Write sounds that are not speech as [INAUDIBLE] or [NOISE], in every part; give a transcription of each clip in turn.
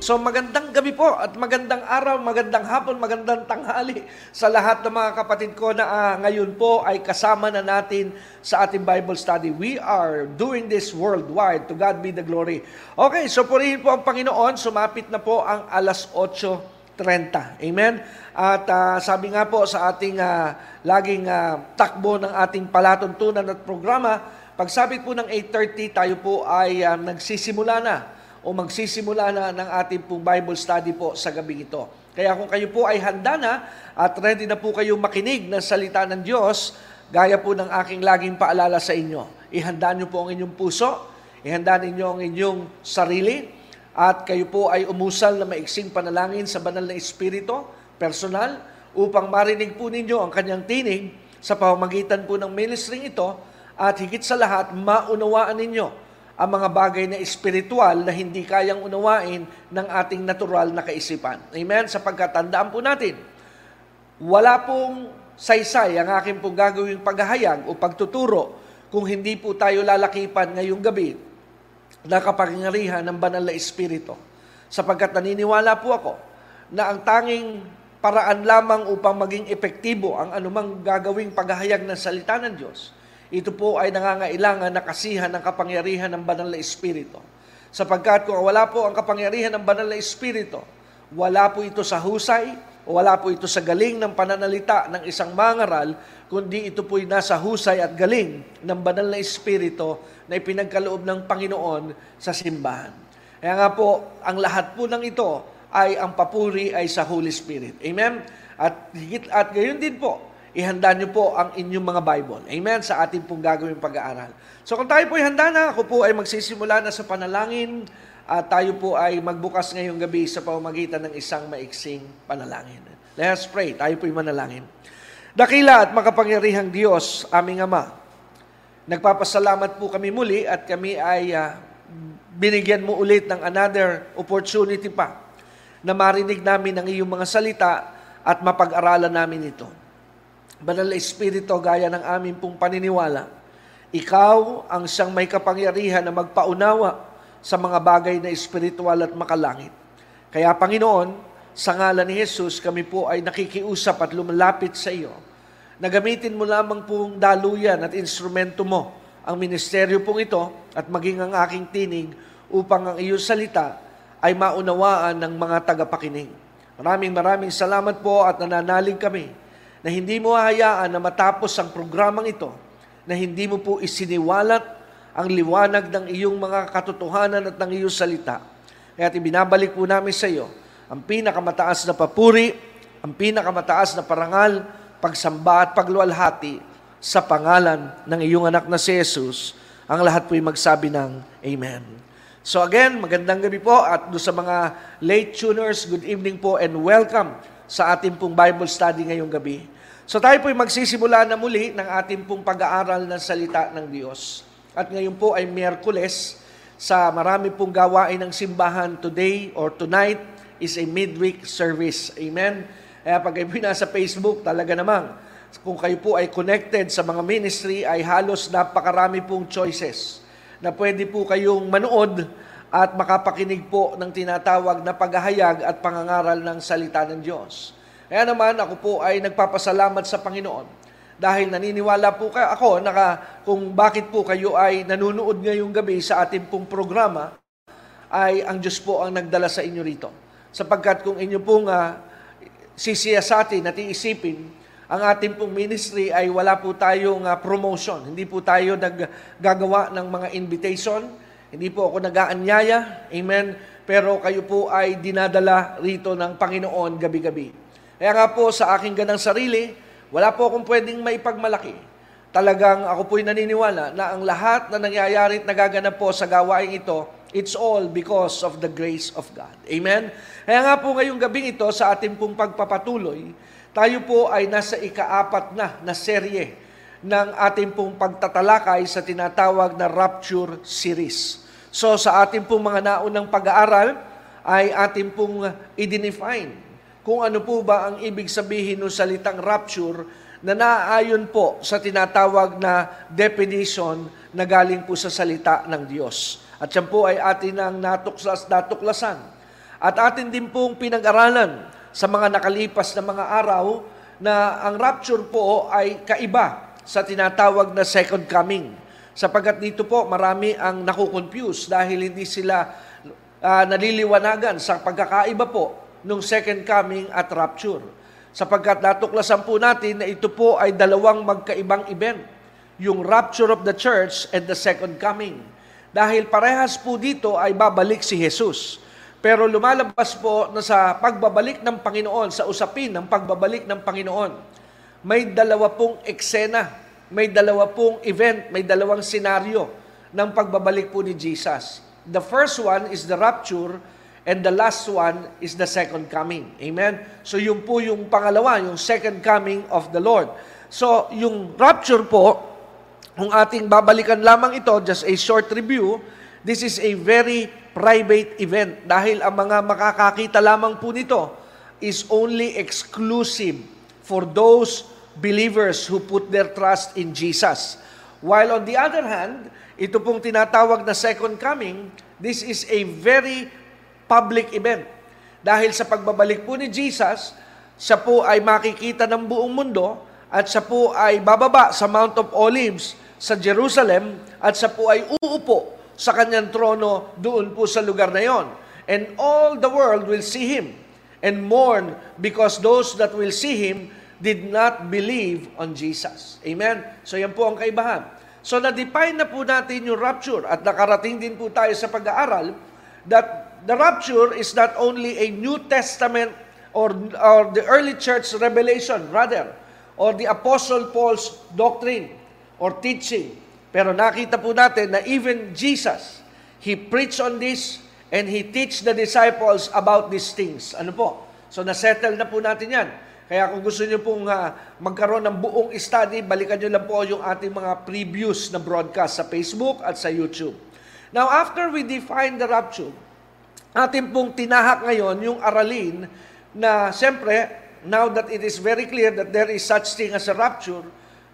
So magandang gabi po at magandang araw, magandang hapon, magandang tanghali sa lahat ng mga kapatid ko na uh, ngayon po ay kasama na natin sa ating Bible study. We are doing this worldwide. To God be the glory. Okay, so purihin po ang Panginoon. Sumapit na po ang alas 8.30. Amen? At uh, sabi nga po sa ating uh, laging uh, takbo ng ating palatuntunan at programa, pagsabit po ng 8.30, tayo po ay uh, nagsisimula na o magsisimula na ng ating pong Bible study po sa gabi ito. Kaya kung kayo po ay handa na at ready na po kayo makinig ng salita ng Diyos, gaya po ng aking laging paalala sa inyo, ihanda niyo po ang inyong puso, ihanda ninyo ang inyong sarili, at kayo po ay umusal na maiksing panalangin sa banal na Espiritu, personal, upang marinig po ninyo ang kanyang tinig sa pamamagitan po ng ministry ito, at higit sa lahat, maunawaan ninyo ang mga bagay na espiritual na hindi kayang unawain ng ating natural na kaisipan. Amen? Sapagkat tandaan po natin, wala pong saysay ang aking pong gagawing paghahayag o pagtuturo kung hindi po tayo lalakipan ngayong gabi na kapangyarihan ng banal na espiritu. Sapagkat naniniwala po ako na ang tanging paraan lamang upang maging epektibo ang anumang gagawing paghahayag ng salita ng Diyos ito po ay nangangailangan na kasihan ng kapangyarihan ng banal na Espiritu. Sapagkat kung wala po ang kapangyarihan ng banal na Espiritu, wala po ito sa husay, wala po ito sa galing ng pananalita ng isang mangaral, kundi ito po'y nasa husay at galing ng banal na Espiritu na ipinagkaloob ng Panginoon sa simbahan. Kaya nga po, ang lahat po ng ito ay ang papuri ay sa Holy Spirit. Amen? At at gayon din po, ihanda niyo po ang inyong mga Bible. Amen? Sa ating pong gagawin pag-aaral. So kung tayo po ay handa na, ako po ay magsisimula na sa panalangin at tayo po ay magbukas ngayong gabi sa pamamagitan ng isang maiksing panalangin. Let us pray. Tayo po ay manalangin. Dakila at makapangyarihang Diyos, aming Ama, nagpapasalamat po kami muli at kami ay uh, binigyan mo ulit ng another opportunity pa na marinig namin ang iyong mga salita at mapag-aralan namin ito. Banal na Espiritu, gaya ng aming pong paniniwala, ikaw ang siyang may kapangyarihan na magpaunawa sa mga bagay na espiritual at makalangit. Kaya Panginoon, sa ngalan ni Jesus, kami po ay nakikiusap at lumalapit sa iyo. Nagamitin mo lamang pong daluyan at instrumento mo ang ministeryo pong ito at maging ang aking tinig upang ang iyong salita ay maunawaan ng mga tagapakinig. Maraming maraming salamat po at nananalig kami na hindi mo hahayaan na matapos ang programang ito, na hindi mo po isiniwalat ang liwanag ng iyong mga katotohanan at ng iyong salita. Kaya ibinabalik po namin sa iyo ang pinakamataas na papuri, ang pinakamataas na parangal, pagsamba at pagluwalhati sa pangalan ng iyong anak na si Jesus. Ang lahat po'y magsabi ng Amen. So again, magandang gabi po at do sa mga late tuners, good evening po and welcome sa ating pong Bible study ngayong gabi. So tayo po'y magsisimula na muli ng ating pong pag-aaral ng salita ng Diyos. At ngayon po ay Miyerkules sa marami pong gawain ng simbahan today or tonight is a midweek service. Amen? Kaya pag kayo nasa Facebook, talaga namang, kung kayo po ay connected sa mga ministry, ay halos napakarami pong choices na pwede po kayong manood at makapakinig po ng tinatawag na paghahayag at pangangaral ng salita ng Diyos. Kaya naman ako po ay nagpapasalamat sa Panginoon dahil naniniwala po kayo, ako na kung bakit po kayo ay nanunood ngayong gabi sa ating pong programa ay ang Diyos po ang nagdala sa inyo rito. Sapagkat kung inyo pong uh, sisiyasatin at iisipin, ang ating pong ministry ay wala po tayong uh, promotion. Hindi po tayo naggagawa ng mga invitation, hindi po ako nag-aanyaya, amen, pero kayo po ay dinadala rito ng Panginoon gabi-gabi. Kaya nga po sa aking ganang sarili, wala po akong pwedeng maipagmalaki. Talagang ako po'y naniniwala na ang lahat na nangyayari at nagaganap po sa gawain ito It's all because of the grace of God. Amen? Kaya nga po ngayong gabing ito sa ating pong pagpapatuloy, tayo po ay nasa ikaapat na na serye ng ating pong pagtatalakay sa tinatawag na Rapture Series. So sa ating pong mga naunang pag-aaral ay ating pong i-define kung ano po ba ang ibig sabihin ng salitang rapture na naaayon po sa tinatawag na definition na galing po sa salita ng Diyos. At yan po ay atin ang natuklas, natuklasan. At atin din pong pinag-aralan sa mga nakalipas na mga araw na ang rapture po ay kaiba sa tinatawag na second coming. Sapagkat dito po marami ang nakukonfuse dahil hindi sila uh, naliliwanagan sa pagkakaiba po ng second coming at rapture. Sapagkat natuklasan po natin na ito po ay dalawang magkaibang event. Yung rapture of the church and the second coming. Dahil parehas po dito ay babalik si Jesus. Pero lumalabas po na sa pagbabalik ng Panginoon, sa usapin ng pagbabalik ng Panginoon, may dalawa pong eksena, may dalawa pong event, may dalawang senaryo ng pagbabalik po ni Jesus. The first one is the rapture, and the last one is the second coming. Amen? So yung po yung pangalawa, yung second coming of the Lord. So yung rapture po, kung ating babalikan lamang ito, just a short review, this is a very private event dahil ang mga makakakita lamang po nito is only exclusive for those believers who put their trust in Jesus. While on the other hand, ito pong tinatawag na second coming, this is a very public event. Dahil sa pagbabalik po ni Jesus, siya po ay makikita ng buong mundo at siya po ay bababa sa Mount of Olives sa Jerusalem at siya po ay uupo sa kanyang trono doon po sa lugar na yon. And all the world will see him and mourn because those that will see him did not believe on Jesus. Amen? So yan po ang kaibahan. So na-define na po natin yung rapture at nakarating din po tayo sa pag-aaral that the rapture is not only a New Testament or, or the early church revelation rather, or the Apostle Paul's doctrine or teaching. Pero nakita po natin na even Jesus, He preached on this and He teach the disciples about these things. Ano po? So nasettle na po natin yan. Kaya kung gusto niyo pong uh, magkaroon ng buong study, balikan niyo lang po yung ating mga previews na broadcast sa Facebook at sa YouTube. Now, after we define the rapture, atin pong tinahak ngayon yung aralin na siyempre, now that it is very clear that there is such thing as a rapture,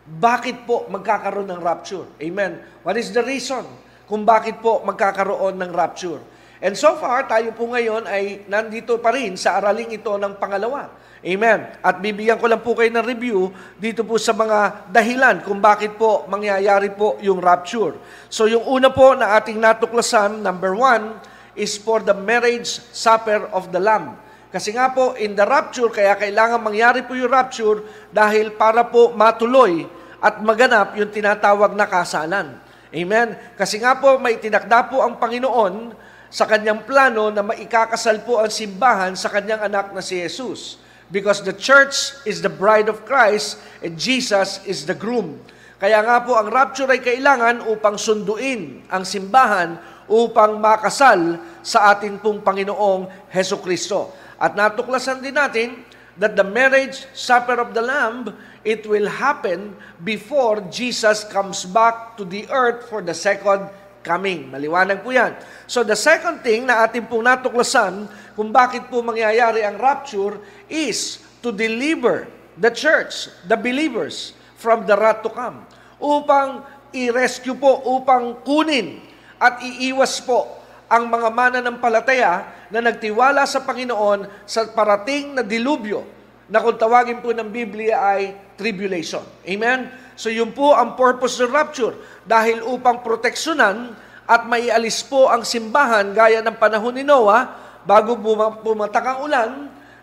bakit po magkakaroon ng rapture? Amen. What is the reason kung bakit po magkakaroon ng rapture? And so far, tayo po ngayon ay nandito pa rin sa araling ito ng pangalawa. Amen. At bibigyan ko lang po kayo ng review dito po sa mga dahilan kung bakit po mangyayari po yung rapture. So yung una po na ating natuklasan, number one, is for the marriage supper of the Lamb. Kasi nga po, in the rapture, kaya kailangan mangyari po yung rapture dahil para po matuloy at maganap yung tinatawag na kasalan. Amen? Kasi nga po, may tinakda po ang Panginoon sa kanyang plano na maikakasal po ang simbahan sa kanyang anak na si Jesus. Because the church is the bride of Christ and Jesus is the groom. Kaya nga po, ang rapture ay kailangan upang sunduin ang simbahan upang makasal sa ating pong Panginoong Heso Kristo. At natuklasan din natin that the marriage supper of the Lamb it will happen before Jesus comes back to the earth for the second coming. Maliwanag po yan. So the second thing na ating pong natuklasan kung bakit po mangyayari ang rapture is to deliver the church, the believers, from the wrath to come. Upang i-rescue po, upang kunin at iiwas po ang mga mananampalataya na nagtiwala sa Panginoon sa parating na dilubyo na kung tawagin po ng Biblia ay tribulation. Amen? So yun po ang purpose ng rapture. Dahil upang proteksyonan at maialis po ang simbahan gaya ng panahon ni Noah, bago pumatak ang ulan,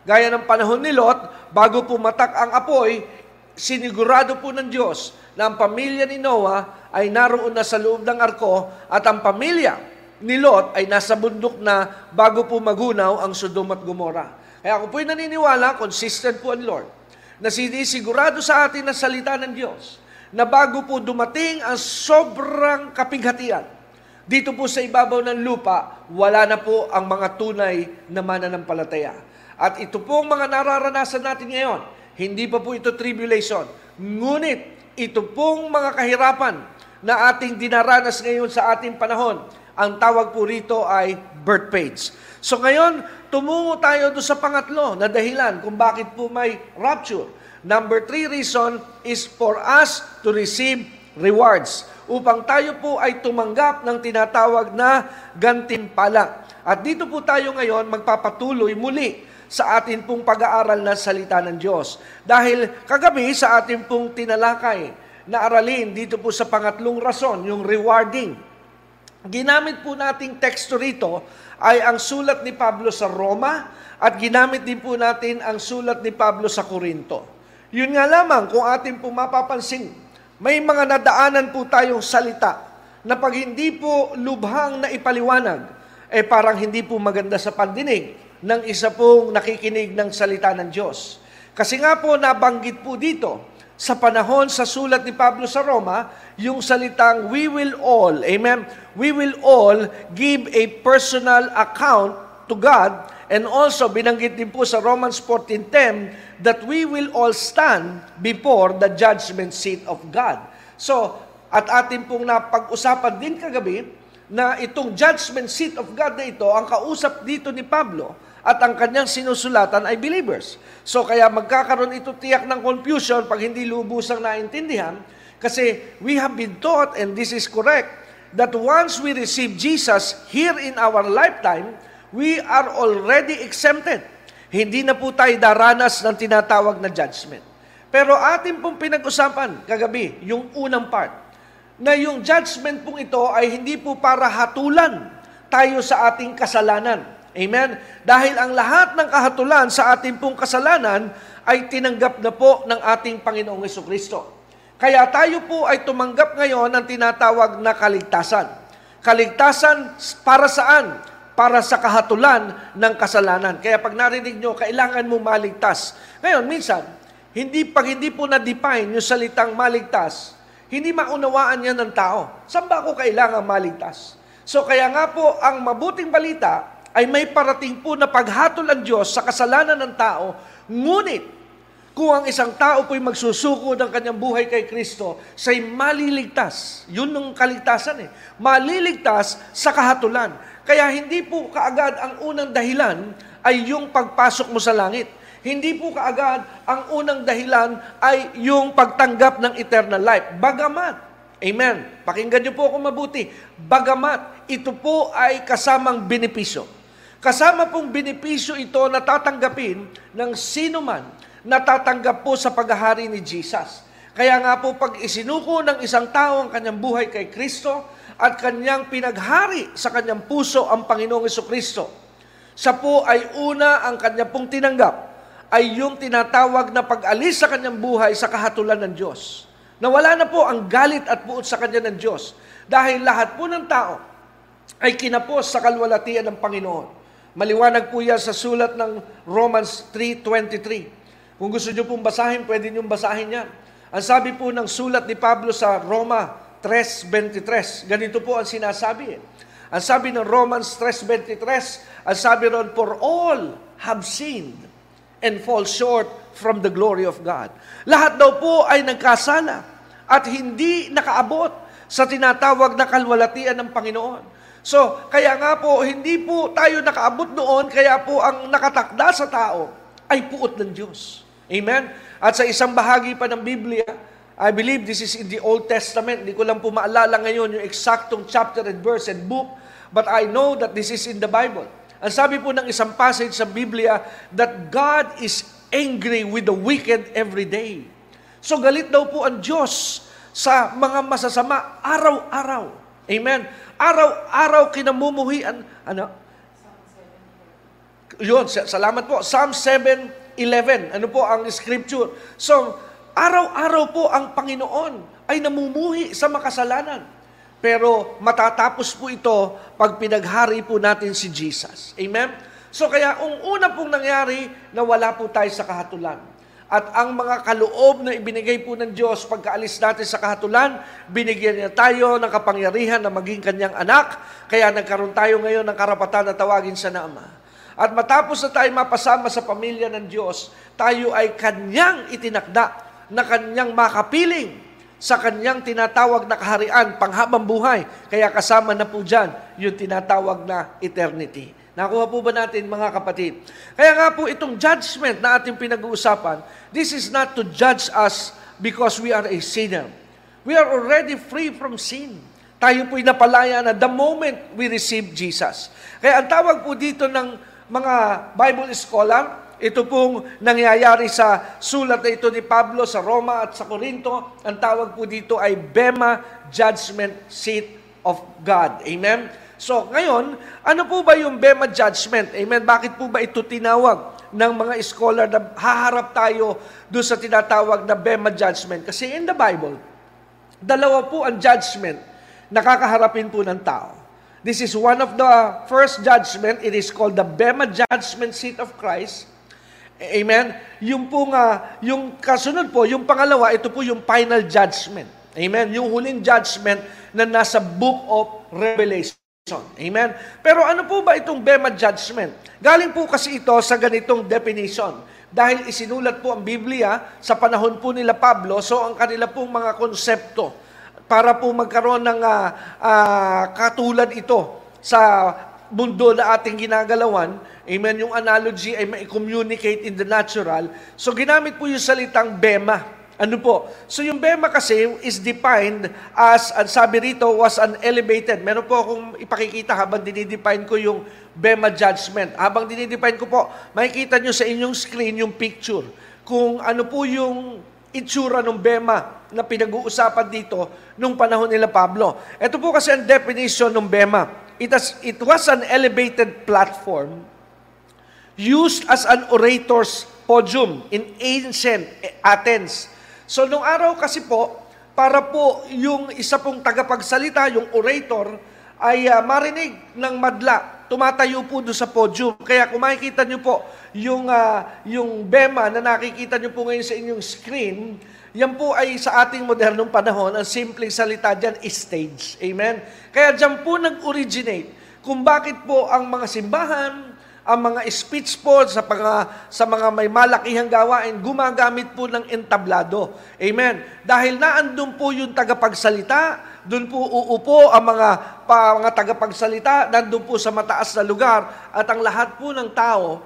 gaya ng panahon ni Lot, bago pumatak ang apoy, sinigurado po ng Diyos na ang pamilya ni Noah ay naroon na sa loob ng arko at ang pamilya ni Lot ay nasa bundok na bago po magunaw ang Sodom at Gomorrah. Kaya ako po'y naniniwala, consistent po ang Lord, na sinisigurado sa atin ang salita ng Diyos na bago po dumating ang sobrang kapighatian, Dito po sa ibabaw ng lupa, wala na po ang mga tunay na mananampalataya. At ito po ang mga nararanasan natin ngayon. Hindi pa po ito tribulation. Ngunit, ito pong mga kahirapan na ating dinaranas ngayon sa ating panahon. Ang tawag po rito ay birth pains. So ngayon, tumungo tayo doon sa pangatlo na dahilan kung bakit po may rapture. Number three reason is for us to receive rewards upang tayo po ay tumanggap ng tinatawag na gantimpala. At dito po tayo ngayon magpapatuloy muli sa atin pong pag-aaral ng salita ng Diyos. Dahil kagabi sa atin pong tinalakay na aralin dito po sa pangatlong rason, yung rewarding. Ginamit po nating teksto rito ay ang sulat ni Pablo sa Roma at ginamit din po natin ang sulat ni Pablo sa Korinto. Yun nga lamang kung atin po mapapansin may mga nadaanan po tayong salita na pag hindi po lubhang na ipaliwanag, eh parang hindi po maganda sa pandinig ng isa pong nakikinig ng salita ng Diyos. Kasi nga po nabanggit po dito, sa panahon sa sulat ni Pablo sa Roma, yung salitang we will all, amen, we will all give a personal account to God and also binanggit din po sa Romans 14.10 that we will all stand before the judgment seat of God. So, at atin pong napag-usapan din kagabi na itong judgment seat of God na ito, ang kausap dito ni Pablo at ang kanyang sinusulatan ay believers. So kaya magkakaroon ito tiyak ng confusion pag hindi lubusang naintindihan kasi we have been taught, and this is correct, that once we receive Jesus here in our lifetime, we are already exempted hindi na po tayo daranas ng tinatawag na judgment. Pero atin pong pinag-usapan kagabi, yung unang part, na yung judgment pong ito ay hindi po para hatulan tayo sa ating kasalanan. Amen? Dahil ang lahat ng kahatulan sa ating pong kasalanan ay tinanggap na po ng ating Panginoong Kristo. Kaya tayo po ay tumanggap ngayon ng tinatawag na kaligtasan. Kaligtasan para saan? Para sa kahatulan ng kasalanan. Kaya pag narinig nyo, kailangan mo maligtas. Ngayon, minsan, hindi pag hindi po na-define yung salitang maligtas, hindi maunawaan yan ng tao. Saan ba ako kailangan maligtas? So kaya nga po, ang mabuting balita ay may parating po na paghatol ang Diyos sa kasalanan ng tao, ngunit kung ang isang tao po'y magsusuko ng kanyang buhay kay Kristo, siya'y maliligtas. Yun ng kaligtasan eh. Maliligtas sa kahatulan. Kaya hindi po kaagad ang unang dahilan ay yung pagpasok mo sa langit. Hindi po kaagad ang unang dahilan ay yung pagtanggap ng eternal life. Bagamat, amen, pakinggan niyo po ako mabuti, bagamat ito po ay kasamang benepisyo. Kasama pong benepisyo ito na tatanggapin ng sino man natatanggap po sa paghahari ni Jesus. Kaya nga po pag isinuko ng isang tao ang kanyang buhay kay Kristo, at kanyang pinaghari sa kanyang puso ang Panginoong Kristo. Sa po ay una ang kanya pong tinanggap ay yung tinatawag na pag-alis sa kanyang buhay sa kahatulan ng Diyos. Nawala na po ang galit at puot sa kanya ng Diyos dahil lahat po ng tao ay kinapos sa kalwalatian ng Panginoon. Maliwanag po yan sa sulat ng Romans 3.23. Kung gusto nyo pong basahin, pwede nyo basahin yan. Ang sabi po ng sulat ni Pablo sa Roma 3.23. Ganito po ang sinasabi. Ang sabi ng Romans 3.23, ang sabi ron, For all have sinned and fall short from the glory of God. Lahat daw po ay nagkasala at hindi nakaabot sa tinatawag na kalwalatian ng Panginoon. So, kaya nga po, hindi po tayo nakaabot noon, kaya po ang nakatakda sa tao ay puot ng Diyos. Amen? At sa isang bahagi pa ng Biblia, I believe this is in the Old Testament. Hindi ko lang po maalala ngayon yung eksaktong chapter and verse and book, but I know that this is in the Bible. Ang sabi po ng isang passage sa Biblia that God is angry with the wicked every day. So galit daw po ang Diyos sa mga masasama araw-araw. Amen. Araw-araw kinamumuhian. Ano? Yun, salamat po. Psalm 7:11. Ano po ang scripture? So, Araw-araw po ang Panginoon ay namumuhi sa makasalanan. Pero matatapos po ito pag pinaghari po natin si Jesus. Amen? So kaya ang una pong nangyari na wala po tayo sa kahatulan. At ang mga kaloob na ibinigay po ng Diyos pagkaalis natin sa kahatulan, binigyan niya tayo ng kapangyarihan na maging kanyang anak. Kaya nagkaroon tayo ngayon ng karapatan na tawagin siya na Ama. At matapos na tayo mapasama sa pamilya ng Diyos, tayo ay kanyang itinakda na kanyang makapiling sa kanyang tinatawag na kaharian, panghabang buhay. Kaya kasama na po dyan yung tinatawag na eternity. Nakuha po ba natin mga kapatid? Kaya nga po itong judgment na ating pinag-uusapan, this is not to judge us because we are a sinner. We are already free from sin. Tayo po'y napalaya na the moment we receive Jesus. Kaya ang tawag po dito ng mga Bible scholar, ito pong nangyayari sa sulat na ito ni Pablo sa Roma at sa Corinto. Ang tawag po dito ay Bema Judgment Seat of God. Amen? So, ngayon, ano po ba yung Bema Judgment? Amen? Bakit po ba ito tinawag ng mga scholar na haharap tayo doon sa tinatawag na Bema Judgment? Kasi in the Bible, dalawa po ang judgment na kakaharapin po ng tao. This is one of the first judgment. It is called the Bema Judgment Seat of Christ. Amen? Yung po nga, yung kasunod po, yung pangalawa, ito po yung final judgment. Amen? Yung huling judgment na nasa book of Revelation. Amen? Pero ano po ba itong Bema Judgment? Galing po kasi ito sa ganitong definition. Dahil isinulat po ang Biblia sa panahon po nila Pablo, so ang kanila pong mga konsepto para po magkaroon ng uh, uh, katulad ito sa mundo na ating ginagalawan, amen, yung analogy ay ma-communicate in the natural. So ginamit po yung salitang Bema. Ano po? So yung bema kasi is defined as, ang sabi rito, was an elevated. Meron po akong ipakikita habang dinidefine ko yung bema judgment. Habang dinidefine ko po, makikita nyo sa inyong screen yung picture. Kung ano po yung itsura ng bema na pinag-uusapan dito nung panahon nila Pablo. Ito po kasi ang definition ng bema. It, has, it was an elevated platform used as an orator's podium in ancient Athens So, nung araw kasi po, para po yung isa pong tagapagsalita, yung orator, ay uh, marinig ng madla. Tumatayo po doon sa podium. Kaya kung makikita nyo po yung, uh, yung bema na nakikita nyo po ngayon sa inyong screen, yan po ay sa ating modernong panahon, ang simpleng salita dyan is stage. Amen? Kaya dyan po nag-originate kung bakit po ang mga simbahan, ang mga speech po sa, mga, sa mga may malakihang gawain, gumagamit po ng entablado. Amen. Dahil naandun po yung tagapagsalita, doon po uupo ang mga, pa, mga tagapagsalita, nandun po sa mataas na lugar, at ang lahat po ng tao,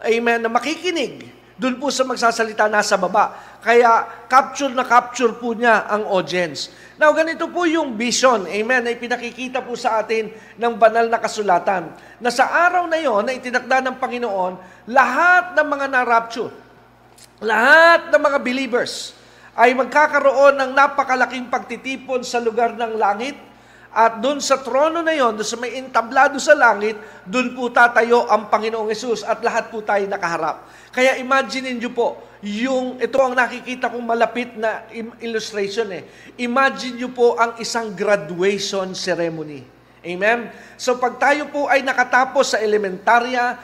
amen, na makikinig, doon po sa magsasalita nasa baba. Kaya capture na capture po niya ang audience. Now, ganito po yung vision, amen, na ipinakikita po sa atin ng banal na kasulatan. Na sa araw na yon na itinakda ng Panginoon, lahat ng mga na-rapture, lahat ng mga believers, ay magkakaroon ng napakalaking pagtitipon sa lugar ng langit, at doon sa trono na yon, doon sa may entablado sa langit, doon po tatayo ang Panginoong Yesus at lahat po tayo nakaharap. Kaya imagine niyo po, yung, ito ang nakikita kong malapit na illustration eh. Imagine niyo po ang isang graduation ceremony. Amen? So pag tayo po ay nakatapos sa elementarya,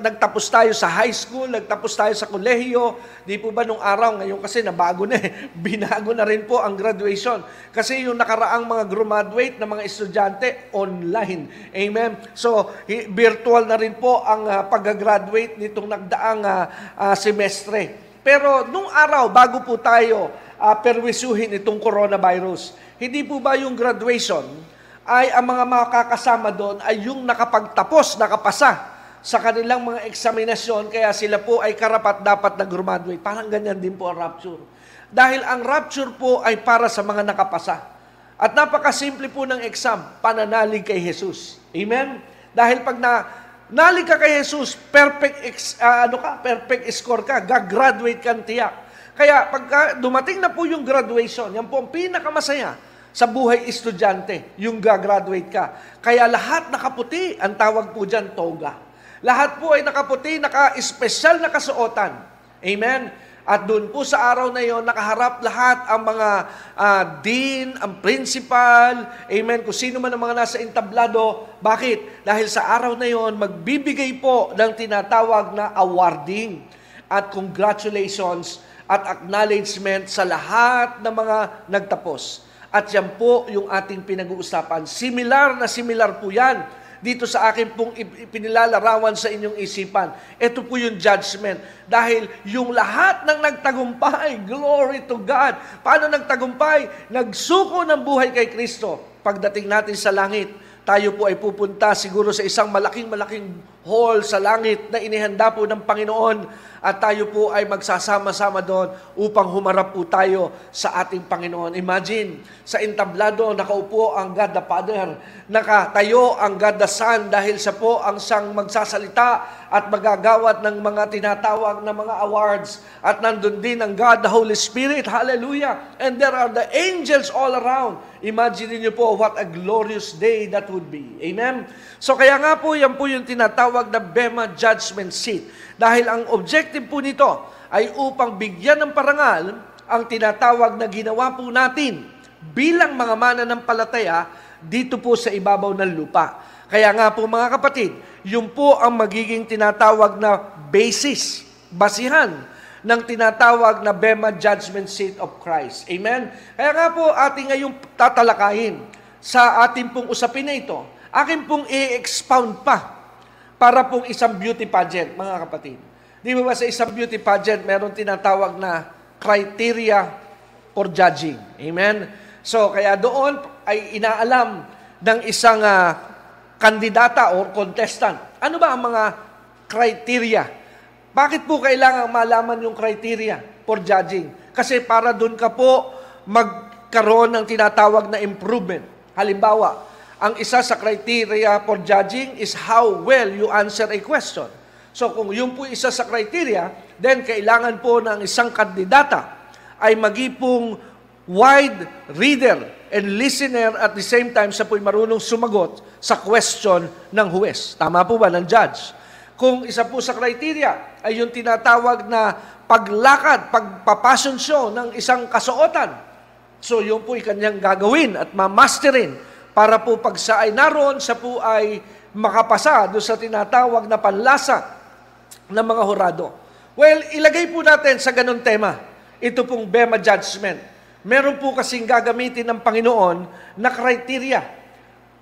nagtapos tayo sa high school, nagtapos tayo sa kolehiyo, di po ba nung araw, ngayon kasi nabago na eh, [LAUGHS] binago na rin po ang graduation. Kasi yung nakaraang mga graduate na mga estudyante, online. Amen? So virtual na rin po ang uh, pag-graduate nitong nagdaang uh, uh, semestre. Pero nung araw, bago po tayo uh, perwisuhin itong coronavirus, hindi po ba yung graduation, ay ang mga makakasama doon ay yung nakapagtapos, nakapasa sa kanilang mga eksaminasyon, kaya sila po ay karapat dapat na graduate. Parang ganyan din po ang rapture. Dahil ang rapture po ay para sa mga nakapasa. At napakasimple po ng exam, pananalig kay Jesus. Amen? Dahil pag na, nalig ka kay Jesus, perfect, uh, ano ka, perfect score ka, gagraduate ka tiyak. Kaya pag dumating na po yung graduation, yan po ang pinakamasaya sa buhay estudyante, yung gagraduate ka. Kaya lahat nakaputi, ang tawag po dyan, toga. Lahat po ay nakaputi, naka-espesyal na kasuotan. Amen? At doon po sa araw na yon nakaharap lahat ang mga uh, dean, ang principal, amen, kung sino man ang mga nasa entablado. Bakit? Dahil sa araw na yon magbibigay po ng tinatawag na awarding. at congratulations at acknowledgement sa lahat ng mga nagtapos. At yan po yung ating pinag-uusapan. Similar na similar po yan dito sa akin pong ipinilalarawan sa inyong isipan. Ito po yung judgment. Dahil yung lahat ng nagtagumpay, glory to God. Paano nagtagumpay? Nagsuko ng buhay kay Kristo. Pagdating natin sa langit, tayo po ay pupunta siguro sa isang malaking-malaking hall sa langit na inihanda po ng Panginoon at tayo po ay magsasama-sama doon upang humarap po tayo sa ating Panginoon. Imagine, sa entablado nakaupo ang God the Father, nakatayo ang God the Son dahil sa po ang sang magsasalita at magagawat ng mga tinatawag na mga awards at nandun din ang God the Holy Spirit. Hallelujah! And there are the angels all around. Imagine niyo po what a glorious day that would be. Amen? So kaya nga po, yan po yung tinatawag na Bema Judgment Seat dahil ang objective po nito ay upang bigyan ng parangal ang tinatawag na ginawa po natin bilang mga mananampalataya dito po sa ibabaw ng lupa. Kaya nga po mga kapatid, yun po ang magiging tinatawag na basis, basihan ng tinatawag na Bema Judgment Seat of Christ. Amen? Kaya nga po ating ngayong tatalakayin sa ating pong usapin na ito, akin pong i-expound pa para pong isang beauty pageant, mga kapatid. Di ba sa isang beauty pageant, meron tinatawag na criteria for judging. Amen? So, kaya doon ay inaalam ng isang uh, kandidata or contestant. Ano ba ang mga criteria? Bakit po kailangan malaman yung criteria for judging? Kasi para doon ka po magkaroon ng tinatawag na improvement. Halimbawa, ang isa sa criteria for judging is how well you answer a question. So kung yun po isa sa criteria, then kailangan po ng isang kandidata ay magipong wide reader and listener at the same time sa po'y marunong sumagot sa question ng huwes. Tama po ba ng judge? Kung isa po sa criteria ay yung tinatawag na paglakad, pagpapassion show ng isang kasuotan. So yun po ay kanyang gagawin at mamasterin para po pag siya ay naroon, siya po ay makapasa doon sa tinatawag na panlasa ng mga horado. Well, ilagay po natin sa ganun tema, ito pong Bema Judgment. Meron po kasing gagamitin ng Panginoon na criteria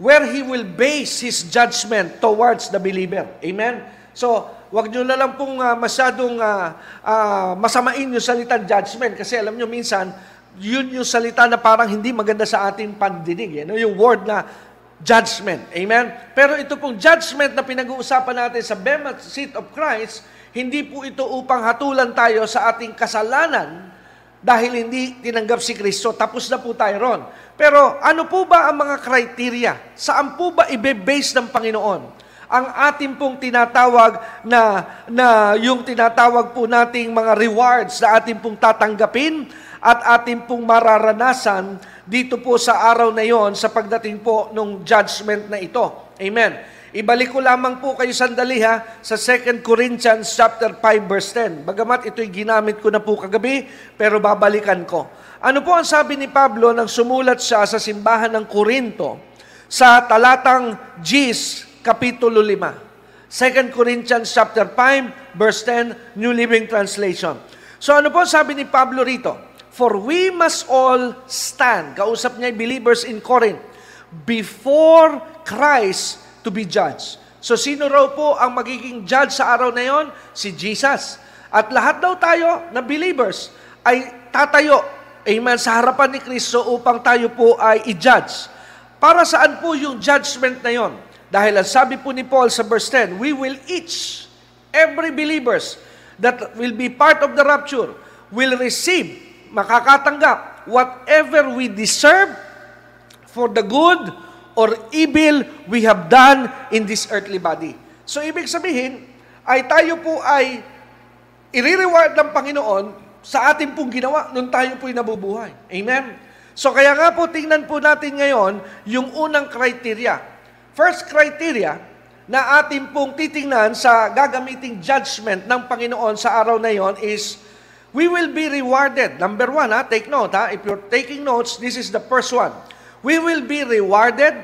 where He will base His judgment towards the believer. Amen? So, wag nyo na lang pong uh, masyadong uh, uh, masamain yung salitang judgment kasi alam nyo minsan, yun yung salita na parang hindi maganda sa ating pandinig. Eh, no? Yung word na judgment. Amen? Pero ito pong judgment na pinag-uusapan natin sa Bema Seat of Christ, hindi po ito upang hatulan tayo sa ating kasalanan dahil hindi tinanggap si Kristo. Tapos na po tayo ron. Pero ano po ba ang mga criteria? Saan po ba ibe-base ng Panginoon? ang ating pong tinatawag na, na yung tinatawag po nating mga rewards na ating pong tatanggapin at ating pong mararanasan dito po sa araw na yon sa pagdating po ng judgment na ito. Amen. Ibalik ko lamang po kayo sandali ha sa 2 Corinthians chapter 5 verse 10. Bagamat ito'y ginamit ko na po kagabi, pero babalikan ko. Ano po ang sabi ni Pablo nang sumulat siya sa simbahan ng Korinto sa talatang Gis, kapitulo 5. 2 Corinthians chapter 5 verse 10 New Living Translation. So ano po sabi ni Pablo rito? For we must all stand, kausap niya believers in Corinth, before Christ to be judged. So sino raw po ang magiging judge sa araw na yon? Si Jesus. At lahat daw tayo na believers ay tatayo, amen, sa harapan ni Kristo upang tayo po ay i-judge. Para saan po yung judgment na yon? Dahil ang sabi po ni Paul sa verse 10, we will each, every believers that will be part of the rapture, will receive makakatanggap whatever we deserve for the good or evil we have done in this earthly body. So ibig sabihin, ay tayo po ay i-reward ng Panginoon sa ating pong ginawa nung tayo po'y nabubuhay. Amen? So kaya nga po, tingnan po natin ngayon yung unang criteria. First criteria na ating pong titingnan sa gagamiting judgment ng Panginoon sa araw na yon is we will be rewarded. Number one, ha, take note. Ha? If you're taking notes, this is the first one. We will be rewarded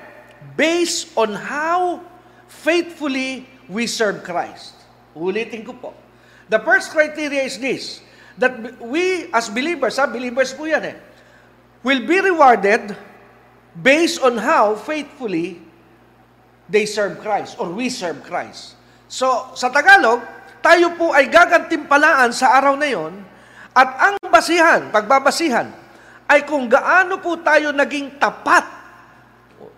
based on how faithfully we serve Christ. Ulitin ko po. The first criteria is this, that we as believers, ha, believers po yan eh, will be rewarded based on how faithfully they serve Christ or we serve Christ. So, sa Tagalog, tayo po ay gagantimpalaan sa araw na yon at ang basihan, pagbabasihan, ay kung gaano po tayo naging tapat.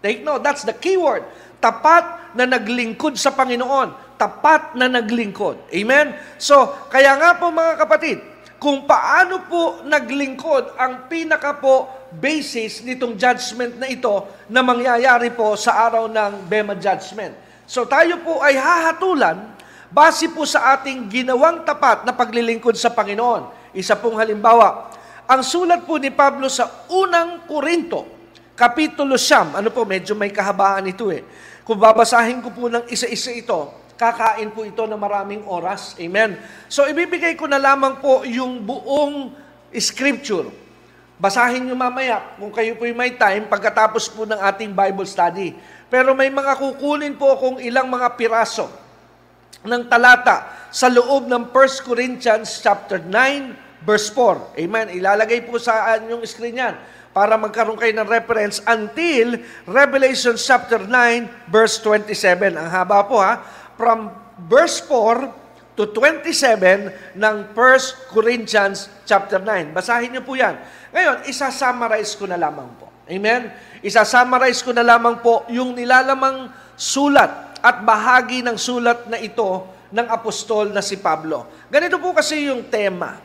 Take note, that's the key word. Tapat na naglingkod sa Panginoon. Tapat na naglingkod. Amen? So, kaya nga po mga kapatid, kung paano po naglingkod ang pinaka po basis nitong judgment na ito na mangyayari po sa araw ng Bema Judgment. So tayo po ay hahatulan base po sa ating ginawang tapat na paglilingkod sa Panginoon. Isa pong halimbawa, ang sulat po ni Pablo sa unang Korinto, Kapitulo Siyam, ano po, medyo may kahabaan ito eh. Kung babasahin ko po ng isa-isa ito, kakain po ito ng maraming oras. Amen. So, ibibigay ko na lamang po yung buong scripture. Basahin nyo mamaya kung kayo po may time pagkatapos po ng ating Bible study. Pero may mga kukunin po kung ilang mga piraso ng talata sa loob ng 1 Corinthians chapter 9 verse 4. Amen. Ilalagay po sa inyong screen yan para magkaroon kayo ng reference until Revelation chapter 9 verse 27. Ang haba po ha from verse 4 to 27 ng 1 Corinthians chapter 9. Basahin niyo po yan. Ngayon, isa-summarize ko na lamang po. Amen? Isa-summarize ko na lamang po yung nilalamang sulat at bahagi ng sulat na ito ng apostol na si Pablo. Ganito po kasi yung tema.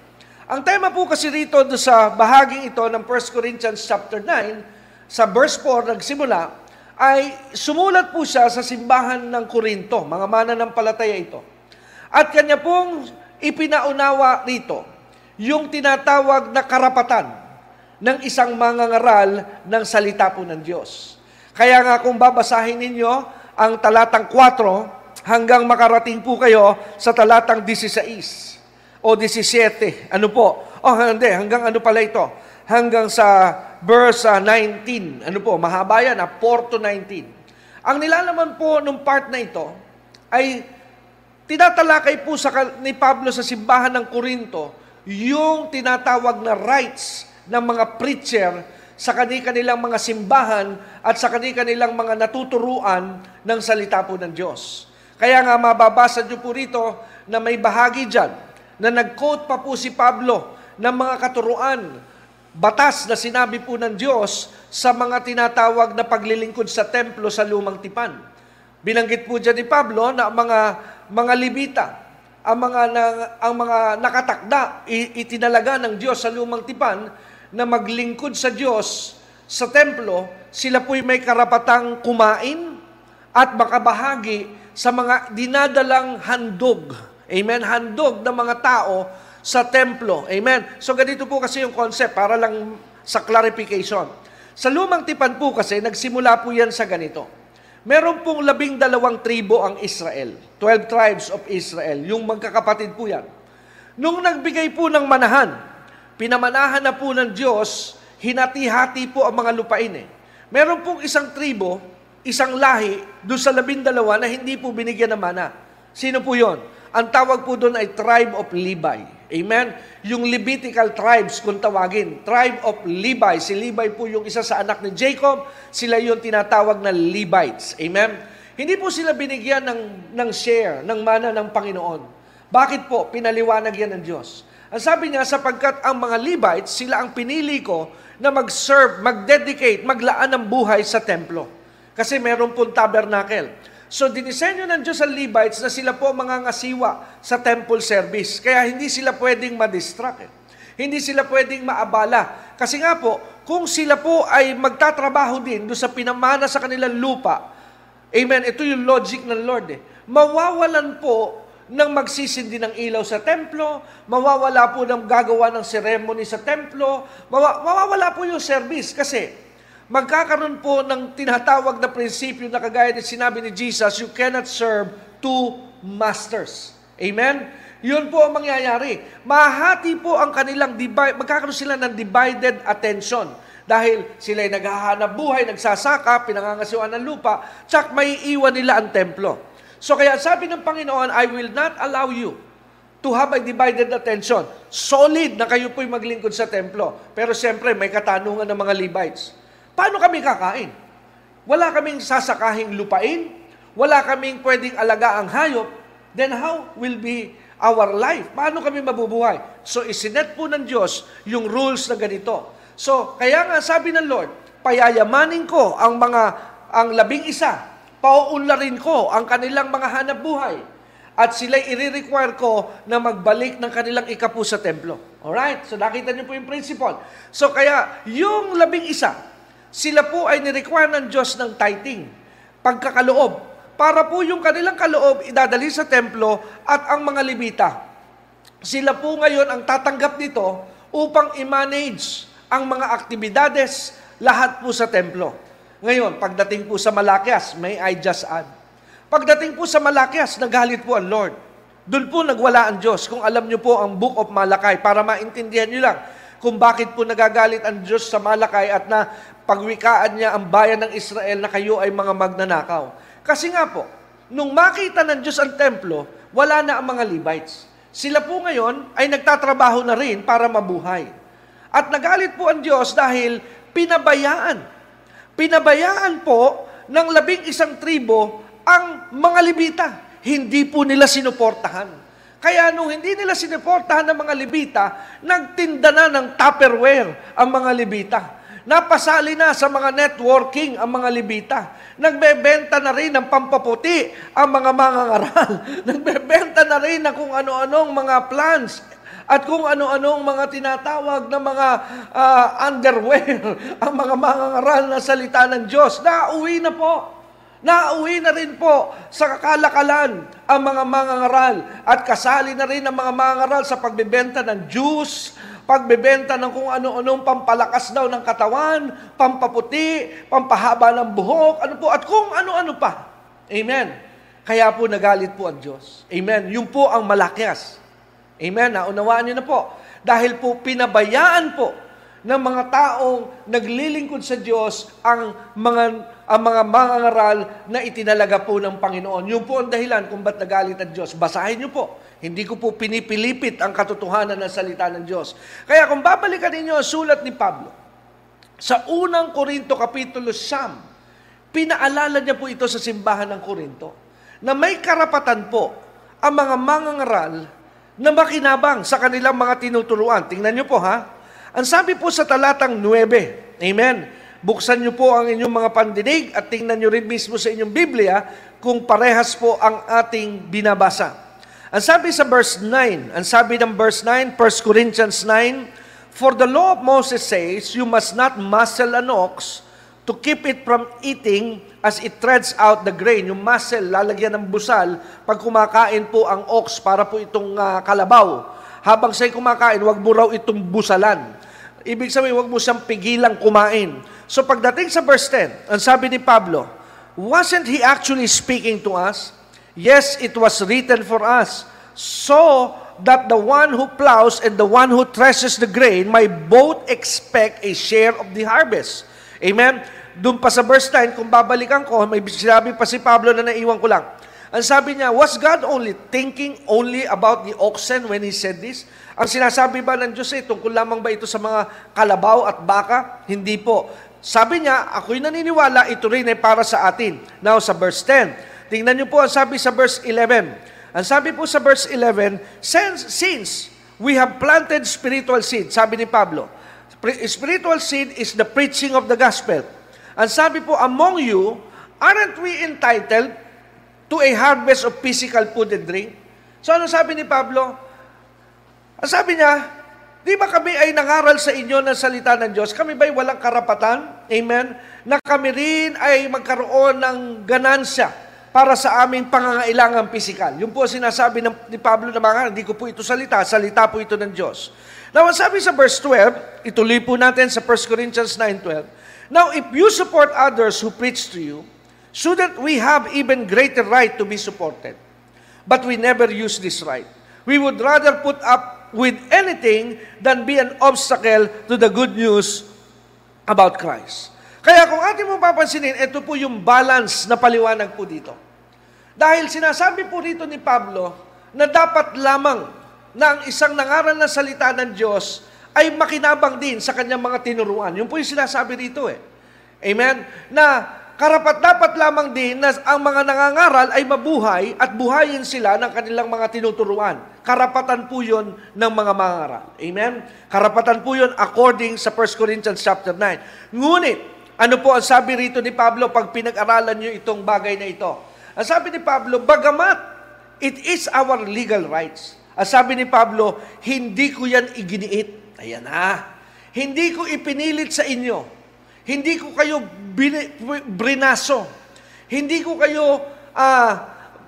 Ang tema po kasi rito sa bahaging ito ng 1 Corinthians chapter 9, sa verse 4 nagsimula, ay sumulat po siya sa simbahan ng Korinto, mga mananampalataya ito. At kanya pong ipinaunawa rito yung tinatawag na karapatan ng isang mangangaral ng salita po ng Diyos. Kaya nga kung babasahin ninyo ang talatang 4 hanggang makarating po kayo sa talatang 16 o 17. Ano po? Oh, hindi. Hanggang ano pala ito? Hanggang sa verse 19. Ah, ano po, mahaba yan, 4 ah, to 19. Ang nilalaman po nung part na ito ay tinatalakay po sa, ni Pablo sa simbahan ng Korinto yung tinatawag na rights ng mga preacher sa kanilang mga simbahan at sa kanilang mga natuturuan ng salita po ng Diyos. Kaya nga mababasa niyo po rito na may bahagi dyan na nag-quote pa po si Pablo ng mga katuruan batas na sinabi po ng Diyos sa mga tinatawag na paglilingkod sa templo sa lumang tipan. Binanggit po dyan ni Pablo na mga mga libita, ang mga na, ang mga nakatakda itinalaga ng Diyos sa lumang tipan na maglingkod sa Diyos sa templo, sila po'y may karapatang kumain at makabahagi sa mga dinadalang handog. Amen? Handog ng mga tao sa templo. Amen? So ganito po kasi yung concept para lang sa clarification. Sa lumang tipan po kasi, nagsimula po yan sa ganito. Meron pong labing dalawang tribo ang Israel. 12 tribes of Israel. Yung magkakapatid po yan. Nung nagbigay po ng manahan, pinamanahan na po ng Diyos, hinati-hati po ang mga lupain eh. Meron pong isang tribo, isang lahi, doon sa labing dalawa na hindi po binigyan ng mana. Sino po yon? Ang tawag po doon ay tribe of Levi. Amen? Yung Levitical tribes kung tawagin. Tribe of Levi. Si Levi po yung isa sa anak ni Jacob. Sila yung tinatawag na Levites. Amen? Hindi po sila binigyan ng, ng share, ng mana ng Panginoon. Bakit po? Pinaliwanag yan ng Diyos. Ang sabi niya, sapagkat ang mga Levites, sila ang pinili ko na mag-serve, mag-dedicate, maglaan ng buhay sa templo. Kasi meron pong tabernacle. So, dinisenyo ng Diyos ang Levites na sila po mga ngasiwa sa temple service. Kaya hindi sila pwedeng ma-distract. Eh. Hindi sila pwedeng maabala. Kasi nga po, kung sila po ay magtatrabaho din doon sa pinamana sa kanilang lupa, amen, ito yung logic ng Lord eh. Mawawalan po ng magsisindi ng ilaw sa templo, mawawala po ng gagawa ng ceremony sa templo, mawawala po yung service kasi magkakaroon po ng tinatawag na prinsipyo na kagaya ng sinabi ni Jesus, you cannot serve two masters. Amen? Yun po ang mangyayari. Mahati po ang kanilang divide, magkakaroon sila ng divided attention. Dahil sila ay naghahanap buhay, nagsasaka, pinangangasiwan ng lupa, tsak may iwan nila ang templo. So kaya sabi ng Panginoon, I will not allow you to have a divided attention. Solid na kayo po'y maglingkod sa templo. Pero siyempre, may katanungan ng mga Levites. Paano kami kakain? Wala kaming sasakahing lupain, wala kaming pwedeng alaga ang hayop, then how will be our life? Paano kami mabubuhay? So isinet po ng Diyos yung rules na ganito. So kaya nga sabi ng Lord, payayamanin ko ang mga ang labing isa, pauunlarin ko ang kanilang mga hanap buhay at sila'y i-require ko na magbalik ng kanilang ikapu sa templo. Alright? So nakita niyo po yung principle. So kaya, yung labing isa, sila po ay ni-require ng Diyos ng tithing, pagkakaloob, para po yung kanilang kaloob idadali sa templo at ang mga libita. Sila po ngayon ang tatanggap nito upang i-manage ang mga aktibidades lahat po sa templo. Ngayon, pagdating po sa Malakias, may I just add. Pagdating po sa Malakias, nagalit po ang Lord. Doon po nagwala ang Diyos. Kung alam niyo po ang Book of Malakay, para maintindihan niyo lang kung bakit po nagagalit ang Diyos sa Malakay at na pagwikaan niya ang bayan ng Israel na kayo ay mga magnanakaw. Kasi nga po, nung makita ng Diyos ang templo, wala na ang mga Levites. Sila po ngayon ay nagtatrabaho na rin para mabuhay. At nagalit po ang Diyos dahil pinabayaan. Pinabayaan po ng labing isang tribo ang mga Libita. Hindi po nila sinuportahan. Kaya nung hindi nila sinuportahan ng mga Libita, nagtinda na ng Tupperware ang mga Libita. Napasali na sa mga networking ang mga libita. Nagbebenta na rin ng pampaputi ang mga mangangaral. [LAUGHS] Nagbebenta na rin ng kung ano-anong mga plans at kung ano-anong mga tinatawag na mga uh, underwear, [LAUGHS] ang mga mangangaral na salita ng Diyos. Nauwi na po. Nauwi na rin po sa kakalakalan ang mga mangangaral at kasali na rin ang mga mangangaral sa pagbebenta ng juice, pagbebenta ng kung ano-anong pampalakas daw ng katawan, pampaputi, pampahaba ng buhok, ano po, at kung ano-ano pa. Amen. Kaya po nagalit po ang Diyos. Amen. Yung po ang malakyas. Amen. Naunawaan niyo na po. Dahil po pinabayaan po ng mga taong naglilingkod sa Diyos ang mga ang mga mangangaral na itinalaga po ng Panginoon. Yung po ang dahilan kung ba't nagalit ang Diyos. Basahin niyo po. Hindi ko po pinipilipit ang katotohanan ng salita ng Diyos. Kaya kung babalikan ninyo ang sulat ni Pablo, sa unang Korinto Kapitulo Siyam, pinaalala niya po ito sa simbahan ng Korinto, na may karapatan po ang mga mangangaral na makinabang sa kanilang mga tinuturuan. Tingnan niyo po ha. Ang sabi po sa talatang 9, Amen. Buksan niyo po ang inyong mga pandinig at tingnan niyo rin mismo sa inyong Biblia kung parehas po ang ating binabasa. Ang sabi sa verse 9, ang sabi ng verse 9, 1 Corinthians 9, For the law of Moses says, you must not muzzle an ox to keep it from eating as it treads out the grain. Yung muzzle, lalagyan ng busal pag kumakain po ang ox para po itong uh, kalabaw. Habang siya'y kumakain, wag mo raw itong busalan. Ibig sabihin, wag mo siyang pigilang kumain. So pagdating sa verse 10, ang sabi ni Pablo, wasn't he actually speaking to us? Yes, it was written for us, so that the one who plows and the one who threshes the grain may both expect a share of the harvest. Amen? Doon pa sa verse 9, kung babalikan ko, may sinabi pa si Pablo na naiwan ko lang. Ang sabi niya, was God only thinking only about the oxen when He said this? Ang sinasabi ba ng Diyos eh, tungkol lamang ba ito sa mga kalabaw at baka? Hindi po. Sabi niya, ako'y naniniwala, ito rin ay para sa atin. Now, sa verse 10, tingnan niyo po ang sabi sa verse 11. Ang sabi po sa verse 11, since, since we have planted spiritual seed, sabi ni Pablo, spiritual seed is the preaching of the gospel. Ang sabi po, among you, aren't we entitled to a harvest of physical food and drink? So ano sabi ni Pablo? Ang sabi niya, Di ba kami ay nangaral sa inyo ng salita ng Diyos? Kami ba'y walang karapatan? Amen? Na kami rin ay magkaroon ng ganansya para sa aming pangangailangan pisikal. Yung po sinasabi ng, ni Pablo na mga, hindi ko po ito salita, salita po ito ng Diyos. Now, sabi sa verse 12, ituloy po natin sa 1 Corinthians 9.12, Now, if you support others who preach to you, shouldn't we have even greater right to be supported? But we never use this right. We would rather put up with anything than be an obstacle to the good news about Christ. Kaya kung ating mo papansinin, ito po yung balance na paliwanag po dito. Dahil sinasabi po rito ni Pablo na dapat lamang na ang isang nangaral na salita ng Diyos ay makinabang din sa kanyang mga tinuruan. Yun po yung sinasabi rito eh. Amen? Na karapat dapat lamang din na ang mga nangangaral ay mabuhay at buhayin sila ng kanilang mga tinuturuan. Karapatan po yun ng mga mangaral. Amen? Karapatan po yun according sa 1 Corinthians chapter 9. Ngunit, ano po ang sabi rito ni Pablo pag pinag-aralan nyo itong bagay na ito? Ang sabi ni Pablo, bagamat it is our legal rights. Ang sabi ni Pablo, hindi ko yan iginiit. Ayan na. Hindi ko ipinilit sa inyo hindi ko kayo brinaso. Hindi ko kayo uh,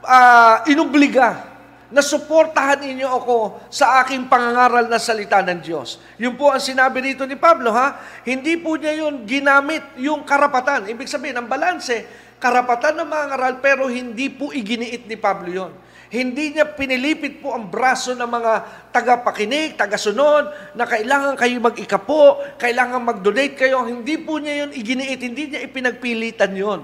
uh, inubliga na suportahan ninyo ako sa aking pangangaral na salita ng Diyos. Yun po ang sinabi rito ni Pablo, ha? Hindi po niya yun ginamit yung karapatan. Ibig sabihin, ang balanse, karapatan ng mga ngaral, pero hindi po iginiit ni Pablo yon. Hindi niya pinilipit po ang braso ng mga tagapakinig, tagasunod, na kailangan kayo mag-ikapo, kailangan mag-donate kayo. Hindi po niya yun iginiit, hindi niya ipinagpilitan yon.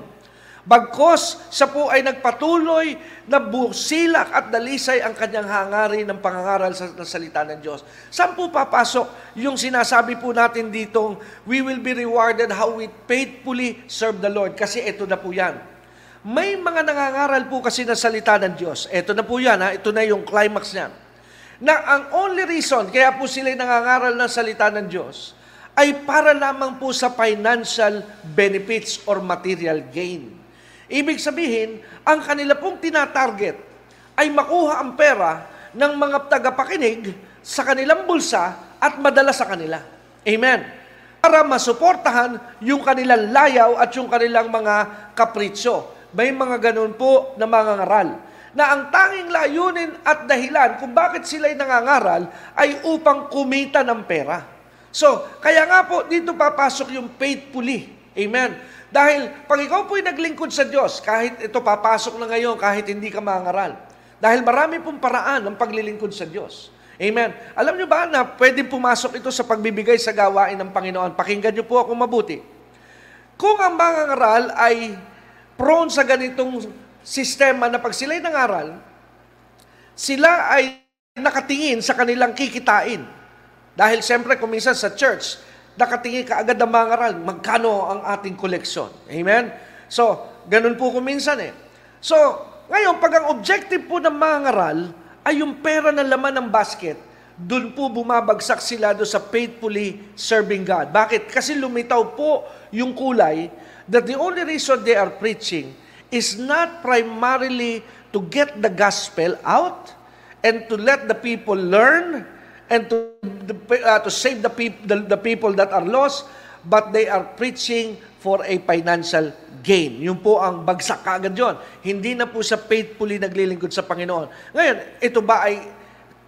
Bagkos, sa po ay nagpatuloy na busilak at dalisay ang kanyang hangarin ng pangangaral sa, ng salita ng Diyos. Saan po papasok yung sinasabi po natin ditong, we will be rewarded how we faithfully serve the Lord? Kasi ito na po yan may mga nangangaral po kasi ng salita ng Diyos. Ito na po yan, ha? ito na yung climax niyan. Na ang only reason, kaya po sila nangangaral ng salita ng Diyos, ay para lamang po sa financial benefits or material gain. Ibig sabihin, ang kanila pong tinatarget ay makuha ang pera ng mga tagapakinig sa kanilang bulsa at madala sa kanila. Amen. Para masuportahan yung kanilang layaw at yung kanilang mga kapritsyo. May mga ganun po na mga ngaral na ang tanging layunin at dahilan kung bakit sila'y nangangaral ay upang kumita ng pera. So, kaya nga po, dito papasok yung faithfully. Amen. Dahil pag ikaw po'y naglingkod sa Diyos, kahit ito papasok na ngayon, kahit hindi ka mangaral. Dahil marami pong paraan ng paglilingkod sa Diyos. Amen. Alam nyo ba na pwede pumasok ito sa pagbibigay sa gawain ng Panginoon? Pakinggan nyo po ako mabuti. Kung ang mangangaral ay prone sa ganitong sistema na pag sila'y nangaral, sila ay nakatingin sa kanilang kikitain. Dahil siyempre, kung minsan sa church, nakatingin ka agad ang mga ngaral, magkano ang ating koleksyon. Amen? So, ganun po kung minsan eh. So, ngayon, pag ang objective po ng mga ngaral ay yung pera na laman ng basket, doon po bumabagsak sila doon sa faithfully serving God. Bakit? Kasi lumitaw po yung kulay that the only reason they are preaching is not primarily to get the gospel out and to let the people learn and to uh, to save the people the, the people that are lost but they are preaching for a financial gain. Yun po ang bagsak kaagad yun. Hindi na po sa faithfully naglilingkod sa Panginoon. Ngayon, ito ba ay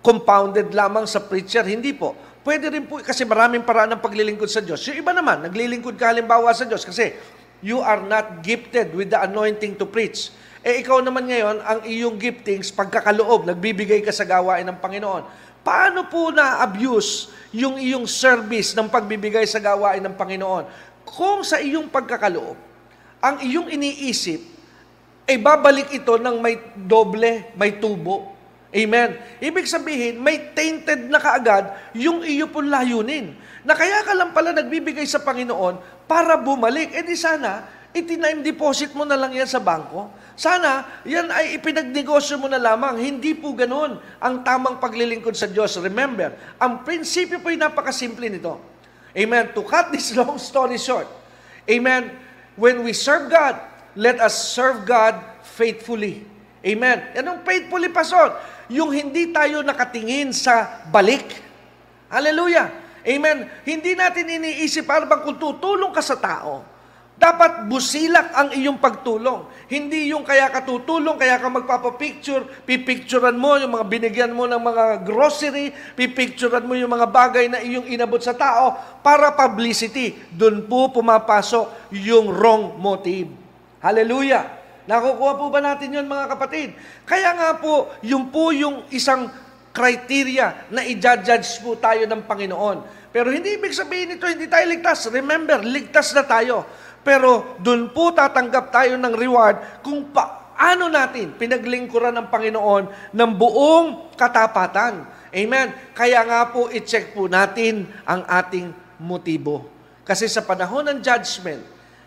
compounded lamang sa preacher? Hindi po. Pwede rin po, kasi maraming paraan ng paglilingkod sa Diyos. Yung iba naman, naglilingkod ka halimbawa sa Diyos kasi you are not gifted with the anointing to preach. Eh ikaw naman ngayon, ang iyong giftings, pagkakaloob, nagbibigay ka sa gawain ng Panginoon. Paano po na-abuse yung iyong service ng pagbibigay sa gawain ng Panginoon? Kung sa iyong pagkakaloob, ang iyong iniisip, ay eh babalik ito ng may doble, may tubo. Amen. Ibig sabihin, may tainted na kaagad yung iyo pong layunin. Na kaya ka lang pala nagbibigay sa Panginoon para bumalik. E di sana, itinime deposit mo na lang yan sa bangko. Sana, yan ay ipinagnegosyo mo na lamang. Hindi po ganun ang tamang paglilingkod sa Diyos. Remember, ang prinsipyo po ay napakasimple nito. Amen. To cut this long story short, Amen. When we serve God, let us serve God faithfully. Amen. Yan ang faithfully, Pastor. Yung hindi tayo nakatingin sa balik. Hallelujah. Amen. Hindi natin iniisip para bang kung tutulong ka sa tao, dapat busilak ang iyong pagtulong. Hindi yung kaya ka tutulong, kaya ka magpapapicture, pipicturean mo yung mga binigyan mo ng mga grocery, pipicturean mo yung mga bagay na iyong inabot sa tao para publicity. Doon po pumapasok yung wrong motive. Hallelujah! Nakukuha po ba natin yun mga kapatid? Kaya nga po, yung po yung isang criteria na i-judge po tayo ng Panginoon. Pero hindi ibig sabihin nito, hindi tayo ligtas. Remember, ligtas na tayo. Pero doon po tatanggap tayo ng reward kung paano natin pinaglingkuran ng Panginoon ng buong katapatan. Amen? Kaya nga po, i-check po natin ang ating motibo. Kasi sa panahon ng judgment,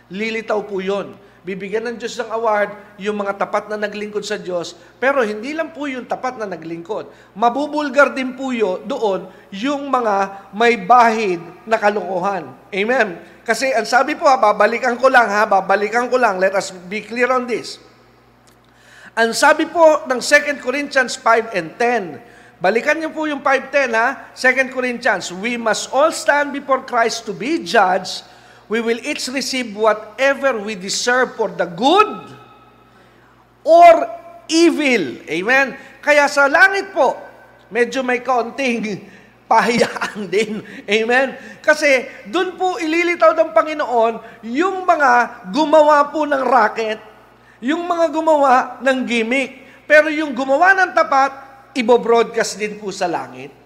lilitaw po yon. Bibigyan ng Diyos ng award yung mga tapat na naglingkod sa Diyos, pero hindi lang po yung tapat na naglingkod. Mabubulgar din po yun, doon yung mga may bahid na kalokohan. Amen? Kasi ang sabi po, ha, babalikan ko lang ha, babalikan ko lang. Let us be clear on this. Ang sabi po ng 2 Corinthians 5 and 10, balikan niyo po yung 5.10 ha, 2 Corinthians, we must all stand before Christ to be judged we will each receive whatever we deserve for the good or evil. Amen? Kaya sa langit po, medyo may kaunting [LAUGHS] pahiyaan din. Amen? Kasi doon po ililitaw ng Panginoon yung mga gumawa po ng racket, yung mga gumawa ng gimmick. Pero yung gumawa ng tapat, ibo-broadcast din po sa langit.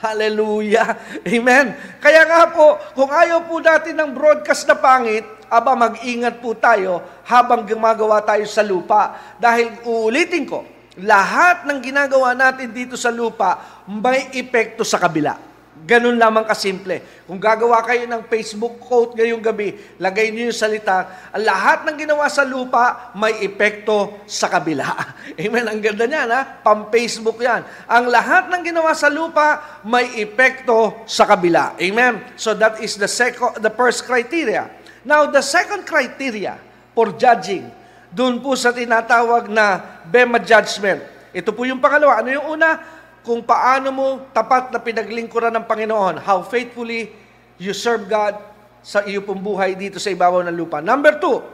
Hallelujah. Amen. Kaya nga po, kung ayaw po natin ng broadcast na pangit, aba mag-ingat po tayo habang gumagawa tayo sa lupa. Dahil uulitin ko, lahat ng ginagawa natin dito sa lupa may epekto sa kabila. Ganun lamang kasimple. Kung gagawa kayo ng Facebook quote ngayong gabi, lagay niyo yung salita, ang lahat ng ginawa sa lupa may epekto sa kabila. [LAUGHS] Amen. Ang ganda niyan, ha? Pam-Facebook yan. Ang lahat ng ginawa sa lupa may epekto sa kabila. Amen. So that is the second, the first criteria. Now, the second criteria for judging, doon po sa tinatawag na Bema judgment. Ito po yung pangalawa. Ano yung una? Kung paano mo tapat na pinaglingkuran ng Panginoon, how faithfully you serve God sa iyo pong buhay dito sa ibabaw ng lupa. Number two,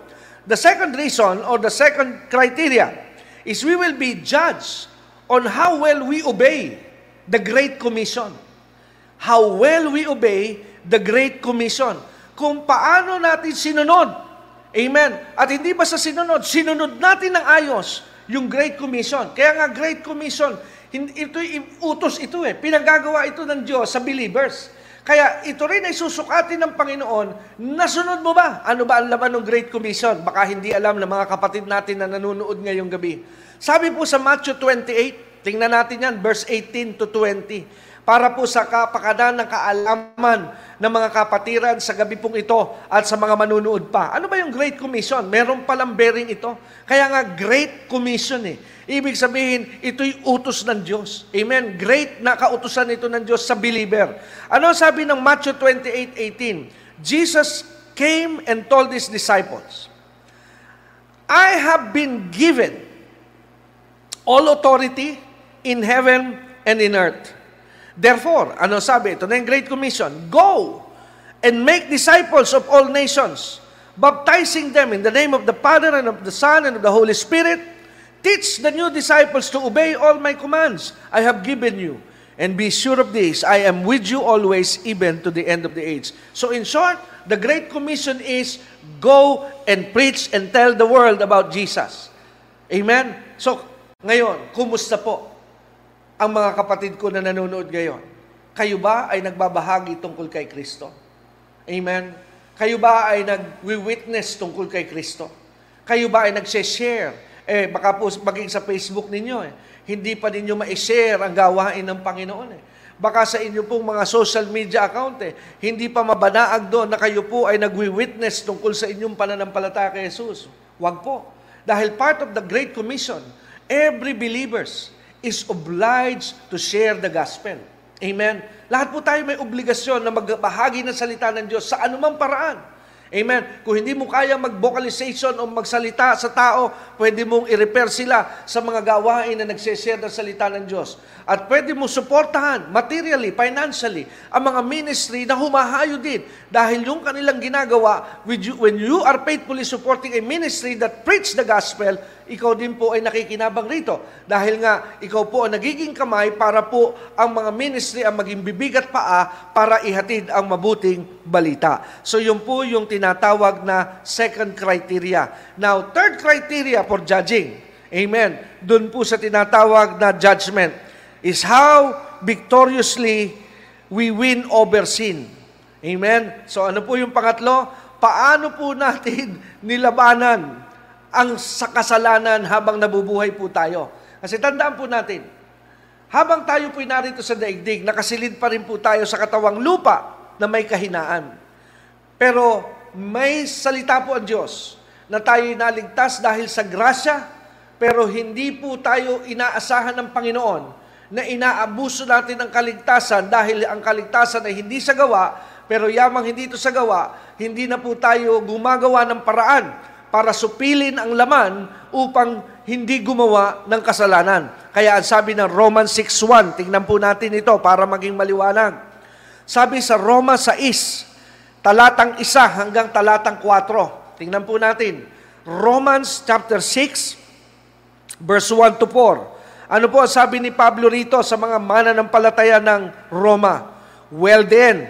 the second reason or the second criteria is we will be judged on how well we obey the Great Commission. How well we obey the Great Commission. Kung paano natin sinunod. Amen. At hindi ba sa sinunod, sinunod natin ng ayos yung Great Commission. Kaya nga Great Commission, ito utos ito eh. Pinagagawa ito ng Diyos sa believers. Kaya ito rin ay susukatin ng Panginoon, nasunod mo ba? Ano ba ang laman ng Great Commission? Baka hindi alam ng mga kapatid natin na nanonood ngayong gabi. Sabi po sa Matthew 28, tingnan natin yan, verse 18 to 20 para po sa kapakanan ng kaalaman ng mga kapatiran sa gabi pong ito at sa mga manunood pa. Ano ba yung Great Commission? Meron palang bearing ito. Kaya nga Great Commission eh. Ibig sabihin, ito'y utos ng Diyos. Amen? Great na kautusan ito ng Diyos sa believer. Ano sabi ng Matthew 28:18? Jesus came and told his disciples, I have been given all authority in heaven and in earth. Therefore, ano sabi? Ito na yung Great Commission. Go and make disciples of all nations, baptizing them in the name of the Father and of the Son and of the Holy Spirit. Teach the new disciples to obey all my commands I have given you. And be sure of this, I am with you always, even to the end of the age. So in short, the Great Commission is go and preach and tell the world about Jesus. Amen? So, ngayon, kumusta po? Ang mga kapatid ko na nanonood ngayon, kayo ba ay nagbabahagi tungkol kay Kristo? Amen? Kayo ba ay nag-witness tungkol kay Kristo? Kayo ba ay nag-share? Eh, baka po maging sa Facebook ninyo eh. Hindi pa ninyo ma-share ang gawain ng Panginoon eh. Baka sa inyo pong mga social media account eh, hindi pa mabanaag doon na kayo po ay nagwi-witness tungkol sa inyong pananampalataya kay Jesus. Huwag po. Dahil part of the Great Commission, every believers is obliged to share the gospel. Amen? Lahat po tayo may obligasyon na magbahagi ng salita ng Diyos sa anumang paraan. Amen. Kung hindi mo kaya mag-vocalization o magsalita sa tao, pwede mong i-repair sila sa mga gawain na nagsishare ng salita ng Diyos. At pwede mo suportahan materially, financially, ang mga ministry na humahayo din. Dahil yung kanilang ginagawa, when you are faithfully supporting a ministry that preach the gospel, ikaw din po ay nakikinabang rito. Dahil nga, ikaw po ang nagiging kamay para po ang mga ministry ang maging bibigat paa para ihatid ang mabuting balita. So yun po yung tinatawag na second criteria. Now, third criteria for judging, amen, doon po sa tinatawag na judgment, is how victoriously we win over sin. Amen? So ano po yung pangatlo? Paano po natin [LAUGHS] nilabanan ang sa kasalanan habang nabubuhay po tayo? Kasi tandaan po natin, Habang tayo po'y narito sa daigdig, nakasilid pa rin po tayo sa katawang lupa na may kahinaan. Pero may salita po ang Diyos na tayo naligtas dahil sa grasya, pero hindi po tayo inaasahan ng Panginoon na inaabuso natin ang kaligtasan dahil ang kaligtasan ay hindi sa gawa, pero yamang hindi ito sa gawa, hindi na po tayo gumagawa ng paraan para supilin ang laman upang hindi gumawa ng kasalanan. Kaya ang sabi ng Romans 6.1, tingnan po natin ito para maging maliwanag. Sabi sa Roma 6, talatang 1 hanggang talatang 4. Tingnan po natin. Romans chapter 6, verse 1 to 4. Ano po ang sabi ni Pablo rito sa mga mananampalataya ng Roma? Well then,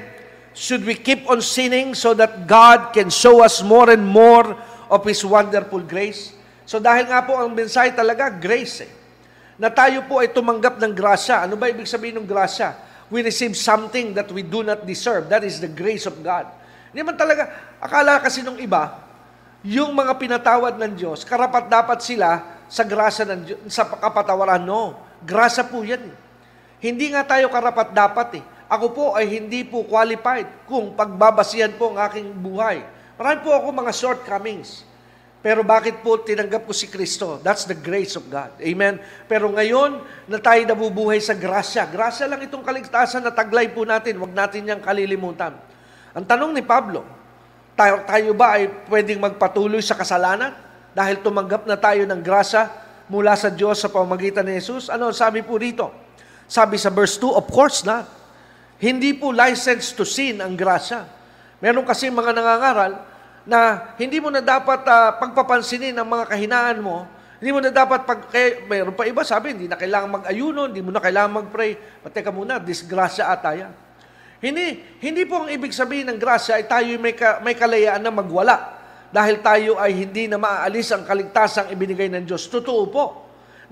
should we keep on sinning so that God can show us more and more of His wonderful grace. So dahil nga po ang mensahe talaga, grace eh. Na tayo po ay tumanggap ng grasya. Ano ba ibig sabihin ng grasya? We receive something that we do not deserve. That is the grace of God. Hindi man talaga, akala kasi nung iba, yung mga pinatawad ng Diyos, karapat dapat sila sa grasya ng Diyos, sa kapatawaran. No, grasya po yan. Eh. Hindi nga tayo karapat dapat eh. Ako po ay hindi po qualified kung pagbabasihan po ang aking buhay Marami po ako mga shortcomings. Pero bakit po tinanggap ko si Kristo? That's the grace of God. Amen? Pero ngayon na tayo nabubuhay sa grasya, grasya lang itong kaligtasan na taglay po natin, wag natin niyang kalilimutan. Ang tanong ni Pablo, tayo, tayo ba ay pwedeng magpatuloy sa kasalanan dahil tumanggap na tayo ng grasya mula sa Diyos sa pamagitan ni Jesus? Ano sabi po rito? Sabi sa verse 2, of course not. Hindi po license to sin ang grasya. Meron kasi mga nangangaral na hindi mo na dapat uh, pagpapansinin ang mga kahinaan mo. Hindi mo na dapat pag kaya mayroon pa iba sabi, hindi na kailangan mag-ayuno, hindi mo na kailangan mag-pray. Teka muna, disgrasya ata yan. Hindi, hindi po ang ibig sabihin ng grasya ay tayo may, ka, may kalayaan na magwala dahil tayo ay hindi na maaalis ang kaligtasang ibinigay ng Diyos. Totoo po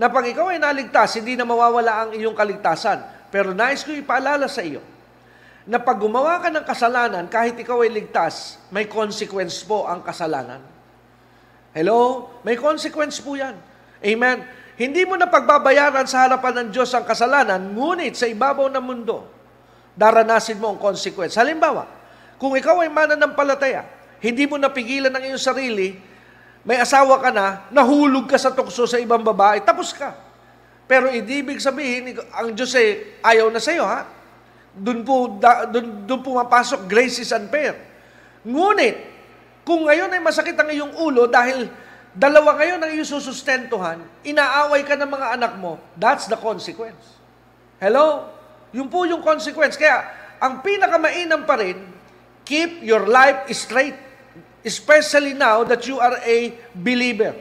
na pag ikaw ay naligtas, hindi na mawawala ang iyong kaligtasan. Pero nais ko ipaalala sa iyo, na pag gumawa ka ng kasalanan, kahit ikaw ay ligtas, may consequence po ang kasalanan. Hello? May consequence po yan. Amen? Hindi mo na pagbabayaran sa harapan ng Diyos ang kasalanan, ngunit sa ibabaw ng mundo, daranasin mo ang consequence. Halimbawa, kung ikaw ay mananampalataya, hindi mo napigilan ang iyong sarili, may asawa ka na, nahulog ka sa tukso sa ibang babae, tapos ka. Pero ibig sabihin, ang Diyos ay ayaw na sa iyo, ha? Doon po, da, doon, doon pumapasok grace is unfair. Ngunit, kung ngayon ay masakit ang iyong ulo dahil dalawa ngayon ang iyong susustentuhan, inaaway ka ng mga anak mo, that's the consequence. Hello? Yun po yung consequence. Kaya, ang pinakamainam pa rin, keep your life straight. Especially now that you are a believer.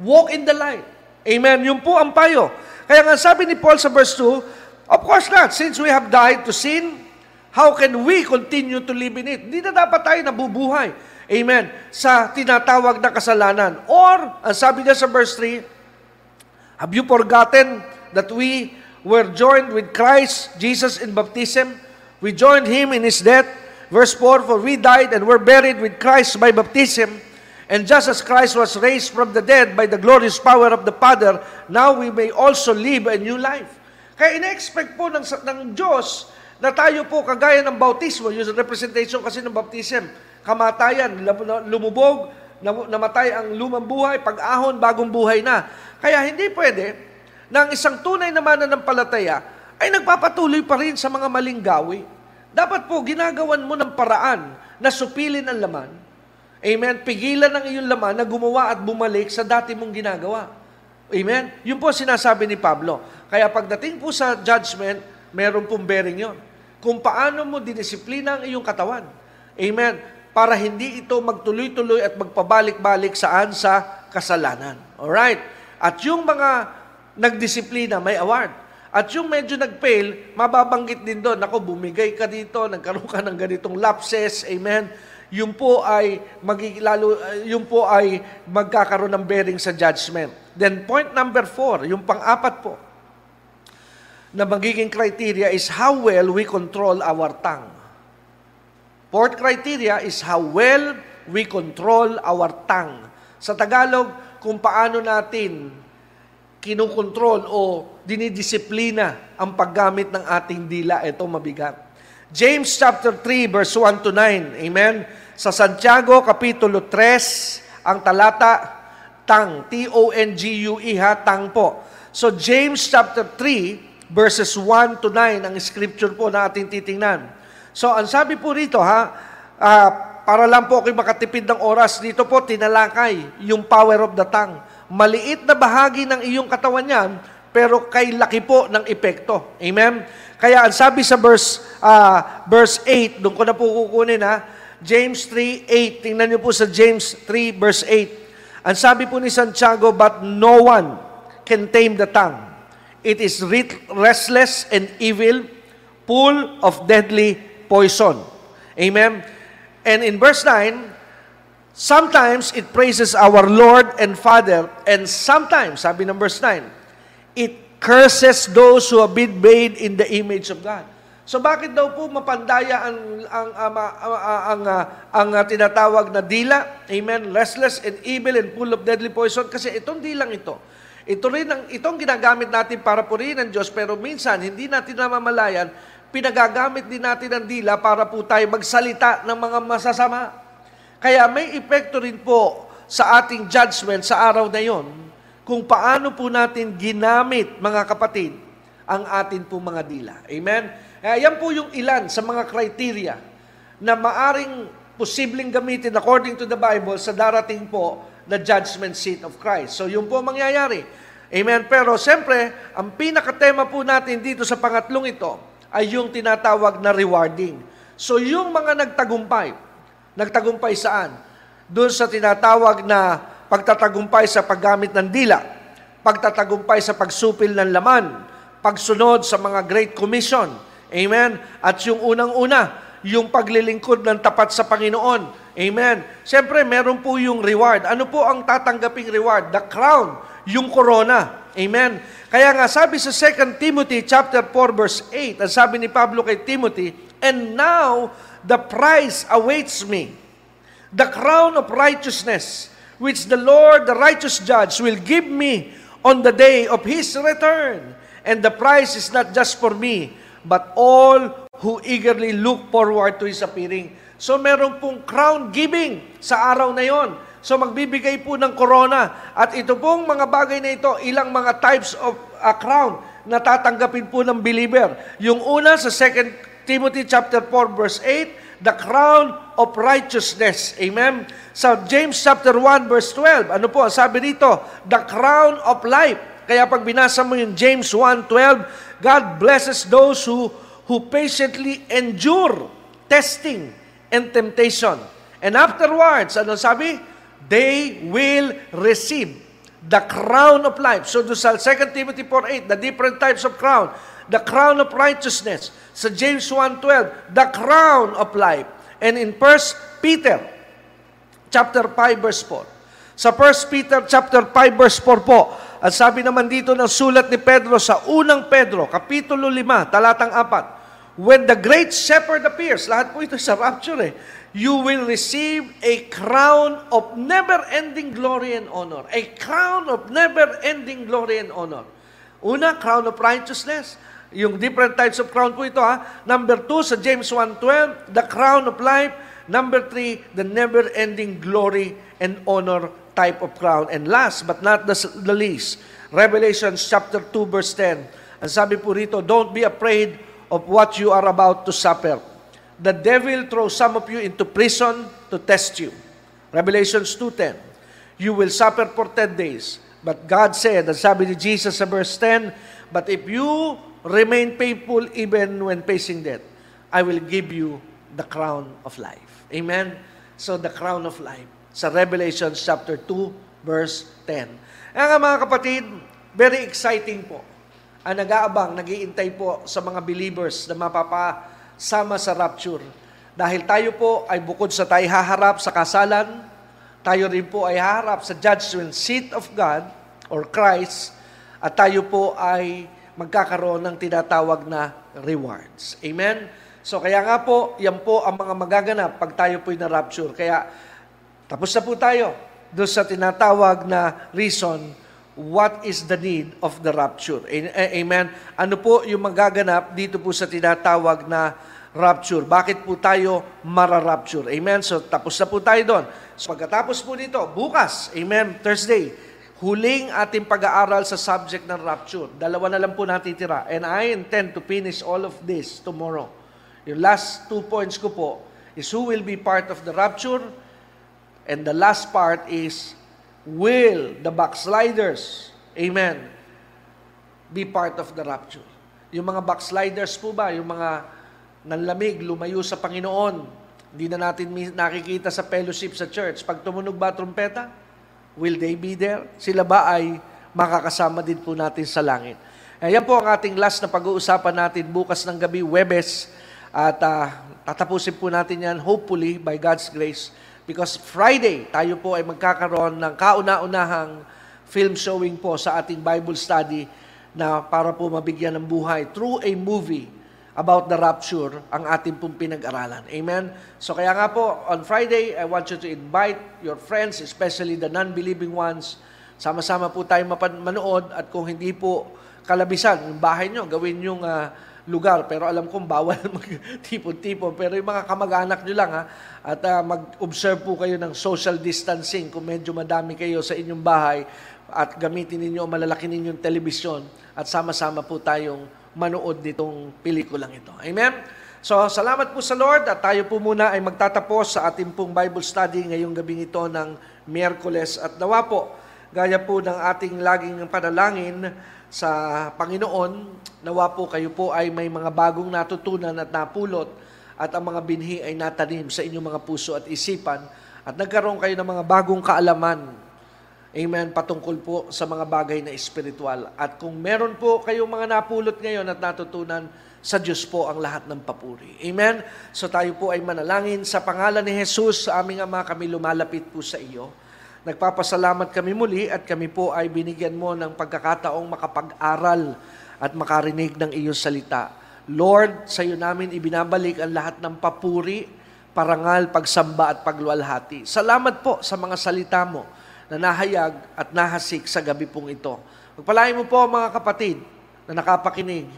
Walk in the light. Amen. Yun po ang payo. Kaya nga sabi ni Paul sa verse 2, Of course not. Since we have died to sin, how can we continue to live in it? Hindi na dapat tayo nabubuhay. Amen. Sa tinatawag na kasalanan. Or, ang sabi niya sa verse 3, Have you forgotten that we were joined with Christ Jesus in baptism? We joined Him in His death. Verse 4, For we died and were buried with Christ by baptism, and just as Christ was raised from the dead by the glorious power of the Father, now we may also live a new life. Kaya ina-expect po ng, ng Diyos na tayo po kagaya ng bautismo, yung representation kasi ng baptism, kamatayan, lumubog, namatay ang lumang buhay, pag-ahon, bagong buhay na. Kaya hindi pwede na ang isang tunay na mananampalataya ay nagpapatuloy pa rin sa mga maling gawi. Dapat po, ginagawan mo ng paraan na supilin ang laman. Amen? Pigilan ang iyong laman na gumawa at bumalik sa dati mong ginagawa. Amen? Yun po sinasabi ni Pablo. Kaya pagdating po sa judgment, meron pong bearing yon. Kung paano mo dinisiplina ang iyong katawan. Amen? Para hindi ito magtuloy-tuloy at magpabalik-balik saan sa kasalanan. Alright? At yung mga nagdisiplina, may award. At yung medyo nag-fail, mababanggit din doon, ako, bumigay ka dito, nagkaroon ka ng ganitong lapses, amen, yung po ay magigilalo, yung po ay magkakaroon ng bearing sa judgment. Then point number four, yung pang-apat po, na magiging criteria is how well we control our tongue. Fourth criteria is how well we control our tongue. Sa Tagalog, kung paano natin kinukontrol o dinidisiplina ang paggamit ng ating dila. Ito mabigat. James chapter 3 verse 1 to 9. Amen. Sa Santiago kapitulo 3 ang talata tang T O N G U E ha tang po. So James chapter 3 verses 1 to 9 ang scripture po na ating titingnan. So ang sabi po rito ha, uh, para lang po ako'y makatipid ng oras, dito po tinalakay yung power of the tongue. Maliit na bahagi ng iyong katawan yan, pero kay laki po ng epekto. Amen? Kaya ang sabi sa verse, uh, verse 8, doon ko na po kukunin ha, James 3:8. Tingnan niyo po sa James 3 verse 8. Ang sabi po ni Santiago, but no one can tame the tongue. It is restless and evil, full of deadly poison. Amen. And in verse 9, sometimes it praises our Lord and Father, and sometimes, sabi ng verse 9, it curses those who have been made in the image of God. So bakit daw po mapandaya ang ang ang, ang, ang, ang, ang tinatawag na dila? Amen. Restless and evil and full of deadly poison kasi itong dilang ito. Ito rin ang itong ginagamit natin para purihin ang Diyos pero minsan hindi natin namamalayan pinagagamit din natin ang dila para po tayo magsalita ng mga masasama. Kaya may epekto rin po sa ating judgment sa araw na yon kung paano po natin ginamit, mga kapatid, ang atin po mga dila. Amen? Kaya yan po yung ilan sa mga criteria na maaring posibleng gamitin according to the Bible sa darating po na judgment seat of Christ. So yun po mangyayari. Amen? Pero siyempre, ang pinakatema po natin dito sa pangatlong ito ay yung tinatawag na rewarding. So yung mga nagtagumpay, nagtagumpay saan? Doon sa tinatawag na pagtatagumpay sa paggamit ng dila, pagtatagumpay sa pagsupil ng laman, pagsunod sa mga Great Commission, Amen? At yung unang-una, yung paglilingkod ng tapat sa Panginoon. Amen. Siyempre, meron po yung reward. Ano po ang tatanggaping reward? The crown, yung corona. Amen. Kaya nga sabi sa 2 Timothy chapter 4 verse 8, ang sabi ni Pablo kay Timothy, And now the prize awaits me, the crown of righteousness, which the Lord, the righteous judge, will give me on the day of His return. And the prize is not just for me, but all who eagerly look forward to His appearing. So meron pong crown giving sa araw na yon. So magbibigay po ng corona. At ito pong mga bagay na ito, ilang mga types of uh, crown na tatanggapin po ng believer. Yung una sa 2 Timothy chapter 4 verse 8, the crown of righteousness. Amen? Sa James chapter 1 verse 12, ano po, sabi dito, the crown of life. Kaya pag binasa mo yung James 1.12, God blesses those who, who patiently endure testing and temptation. And afterwards, ano sabi? They will receive the crown of life. So do sa 2 Timothy 4.8, the different types of crown. The crown of righteousness. Sa James 1.12, the crown of life. And in 1 Peter chapter 5 verse 4. Sa 1 Peter chapter 5 verse 4 po, at sabi naman dito ng sulat ni Pedro sa unang Pedro, Kapitulo 5, talatang 4, When the great shepherd appears, lahat po ito sa rapture eh, you will receive a crown of never-ending glory and honor. A crown of never-ending glory and honor. Una, crown of righteousness. Yung different types of crown po ito ha. Number two, sa James 1.12, the crown of life. Number three, the never-ending glory and honor type of crown. And last but not the, the least, Revelation chapter 2 verse 10. Ang sabi po rito, don't be afraid of what you are about to suffer. The devil throws some of you into prison to test you. Revelations 2.10. You will suffer for 10 days. But God said, ang sabi ni Jesus sa verse 10, But if you remain faithful even when facing death, I will give you the crown of life. Amen? So the crown of life sa Revelation chapter 2, verse 10. Kaya mga kapatid, very exciting po. Ang nag-aabang, nag-iintay po sa mga believers na mapapasama sa rapture. Dahil tayo po ay bukod sa tayo haharap sa kasalan, tayo rin po ay haharap sa judgment seat of God or Christ at tayo po ay magkakaroon ng tinatawag na rewards. Amen? So kaya nga po, yan po ang mga magaganap pag tayo po'y na-rapture. Kaya tapos na po tayo doon sa tinatawag na reason what is the need of the rapture. Amen. Ano po yung magaganap dito po sa tinatawag na rapture? Bakit po tayo mara-rapture? Amen. So tapos na po tayo doon. So pagkatapos po nito, bukas, amen, Thursday, huling ating pag-aaral sa subject ng rapture. Dalawa na lang po natitira. And I intend to finish all of this tomorrow. Yung last two points ko po is who will be part of the rapture and the last part is will the backsliders, amen, be part of the rapture. Yung mga backsliders po ba, yung mga nanlamig, lumayo sa Panginoon, hindi na natin nakikita sa fellowship sa church. Pag tumunog ba trumpeta, will they be there? Sila ba ay makakasama din po natin sa langit? Ayan po ang ating last na pag-uusapan natin bukas ng gabi, Webes. At uh, tatapusin po natin yan, hopefully, by God's grace, Because Friday, tayo po ay magkakaroon ng kauna-unahang film showing po sa ating Bible study na para po mabigyan ng buhay through a movie about the rapture ang ating pong pinag-aralan. Amen? So kaya nga po, on Friday, I want you to invite your friends, especially the non-believing ones. Sama-sama po tayo manood at kung hindi po kalabisan, yung bahay nyo, gawin yung uh, lugar. Pero alam kong bawal [LAUGHS] mag-tipon-tipon. Pero yung mga kamag-anak nyo lang ha, at uh, mag-observe po kayo ng social distancing kung medyo madami kayo sa inyong bahay at gamitin ninyo, malalaki ninyong telebisyon at sama-sama po tayong manood nitong pelikulang ito. Amen? So, salamat po sa Lord at tayo po muna ay magtatapos sa ating pong Bible study ngayong gabing ito ng Miyerkules at nawa po, gaya po ng ating laging panalangin, sa Panginoon. Nawa po kayo po ay may mga bagong natutunan at napulot at ang mga binhi ay natanim sa inyong mga puso at isipan at nagkaroon kayo ng mga bagong kaalaman. Amen. Patungkol po sa mga bagay na espiritual. At kung meron po kayong mga napulot ngayon at natutunan, sa Diyos po ang lahat ng papuri. Amen? So tayo po ay manalangin sa pangalan ni Jesus, sa aming Ama, kami lumalapit po sa iyo. Nagpapasalamat kami muli at kami po ay binigyan mo ng pagkakataong makapag-aral at makarinig ng iyong salita. Lord, sa iyo namin ibinabalik ang lahat ng papuri, parangal, pagsamba at pagluwalhati. Salamat po sa mga salita mo na nahayag at nahasik sa gabi pong ito. Magpalain mo po mga kapatid na nakapakinig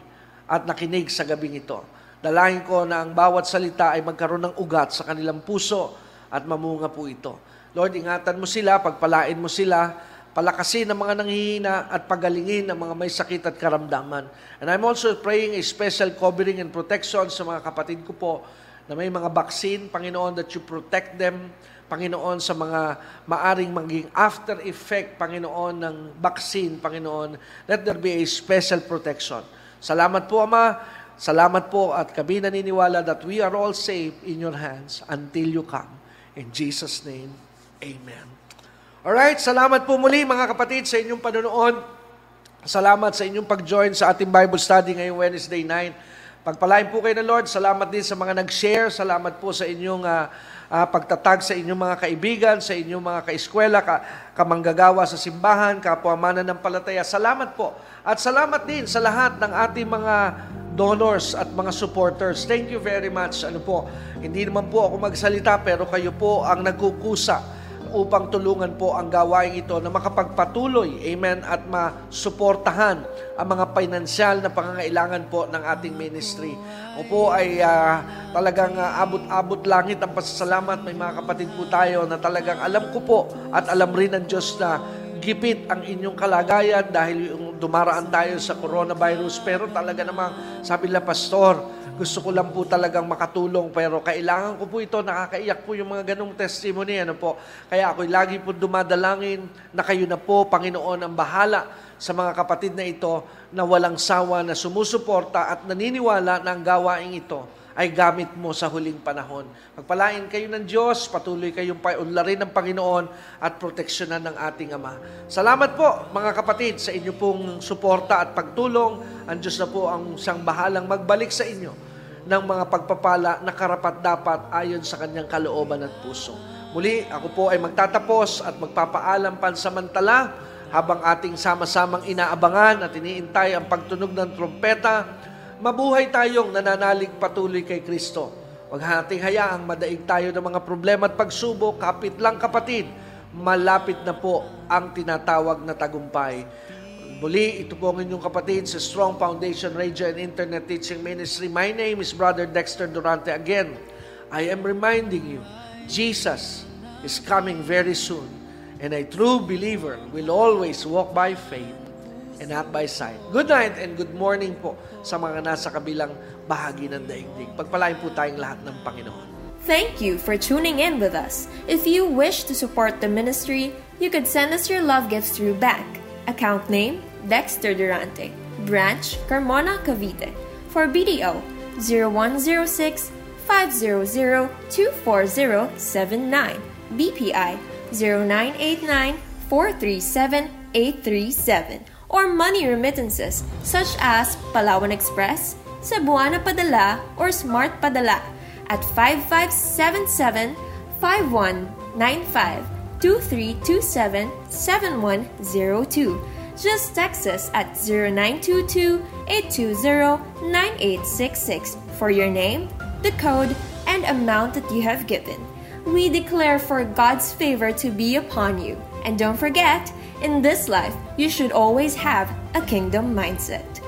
at nakinig sa gabing ito. Dalahin ko na ang bawat salita ay magkaroon ng ugat sa kanilang puso at mamunga po ito. Lord, ingatan mo sila, pagpalain mo sila, palakasin ang mga nanghihina at pagalingin ang mga may sakit at karamdaman. And I'm also praying a special covering and protection sa mga kapatid ko po na may mga vaccine, Panginoon, that you protect them, Panginoon, sa mga maaring maging after effect, Panginoon, ng vaccine, Panginoon, let there be a special protection. Salamat po, Ama. Salamat po at kami naniniwala that we are all safe in your hands until you come. In Jesus' name, Amen. Alright, salamat po muli mga kapatid sa inyong panonood. Salamat sa inyong pag-join sa ating Bible study ngayong Wednesday night. Pagpalain po kayo ng Lord. Salamat din sa mga nag-share. Salamat po sa inyong uh, uh, pagtatag sa inyong mga kaibigan, sa inyong mga kaeskwela, ka, kamanggagawa sa simbahan, kapwamanan ng palataya. Salamat po. At salamat din sa lahat ng ating mga donors at mga supporters. Thank you very much. Ano po, hindi naman po ako magsalita pero kayo po ang nagkukusa upang tulungan po ang gawain ito na makapagpatuloy, amen, at masuportahan ang mga pinansyal na pangangailangan po ng ating ministry. O po ay uh, talagang uh, abot-abot langit ang pasasalamat. May mga kapatid po tayo na talagang alam ko po at alam rin ng Diyos na gipit ang inyong kalagayan dahil yung dumaraan tayo sa coronavirus. Pero talaga namang, sabi nila, Pastor, gusto ko lang po talagang makatulong pero kailangan ko po ito, nakakaiyak po yung mga ganong testimony. Ano po? Kaya ako lagi po dumadalangin na kayo na po, Panginoon, ang bahala sa mga kapatid na ito na walang sawa na sumusuporta at naniniwala na ang gawain ito ay gamit mo sa huling panahon. Pagpalain kayo ng Diyos, patuloy kayong paunlarin ng Panginoon at proteksyonan ng ating Ama. Salamat po mga kapatid sa inyo pong suporta at pagtulong. Ang Diyos na po ang siyang bahalang magbalik sa inyo ng mga pagpapala na karapat dapat ayon sa kanyang kalooban at puso. Muli, ako po ay magtatapos at magpapaalam pansamantala habang ating sama-samang inaabangan at iniintay ang pagtunog ng trompeta mabuhay tayong nananalig patuloy kay Kristo. Huwag hating hayaang madaig tayo ng mga problema at pagsubok, kapit lang kapatid, malapit na po ang tinatawag na tagumpay. Muli, ito po ang inyong kapatid sa Strong Foundation Radio and Internet Teaching Ministry. My name is Brother Dexter Durante. Again, I am reminding you, Jesus is coming very soon. And a true believer will always walk by faith and not by sight. Good night and good morning po sa mga nasa kabilang bahagi ng daigdig. Pagpalain po tayong lahat ng Panginoon. Thank you for tuning in with us. If you wish to support the ministry, you could send us your love gifts through bank. Account name, Dexter Durante. Branch, Carmona, Cavite. For BDO, 0106 500 24079. BPI, 0989 437 837. Or money remittances such as Palawan Express, Cebuana Padala, or Smart Padala at 5577 5195 2327 7102. Just text us at 0922 820 9866 for your name, the code, and amount that you have given. We declare for God's favor to be upon you. And don't forget, in this life, you should always have a kingdom mindset.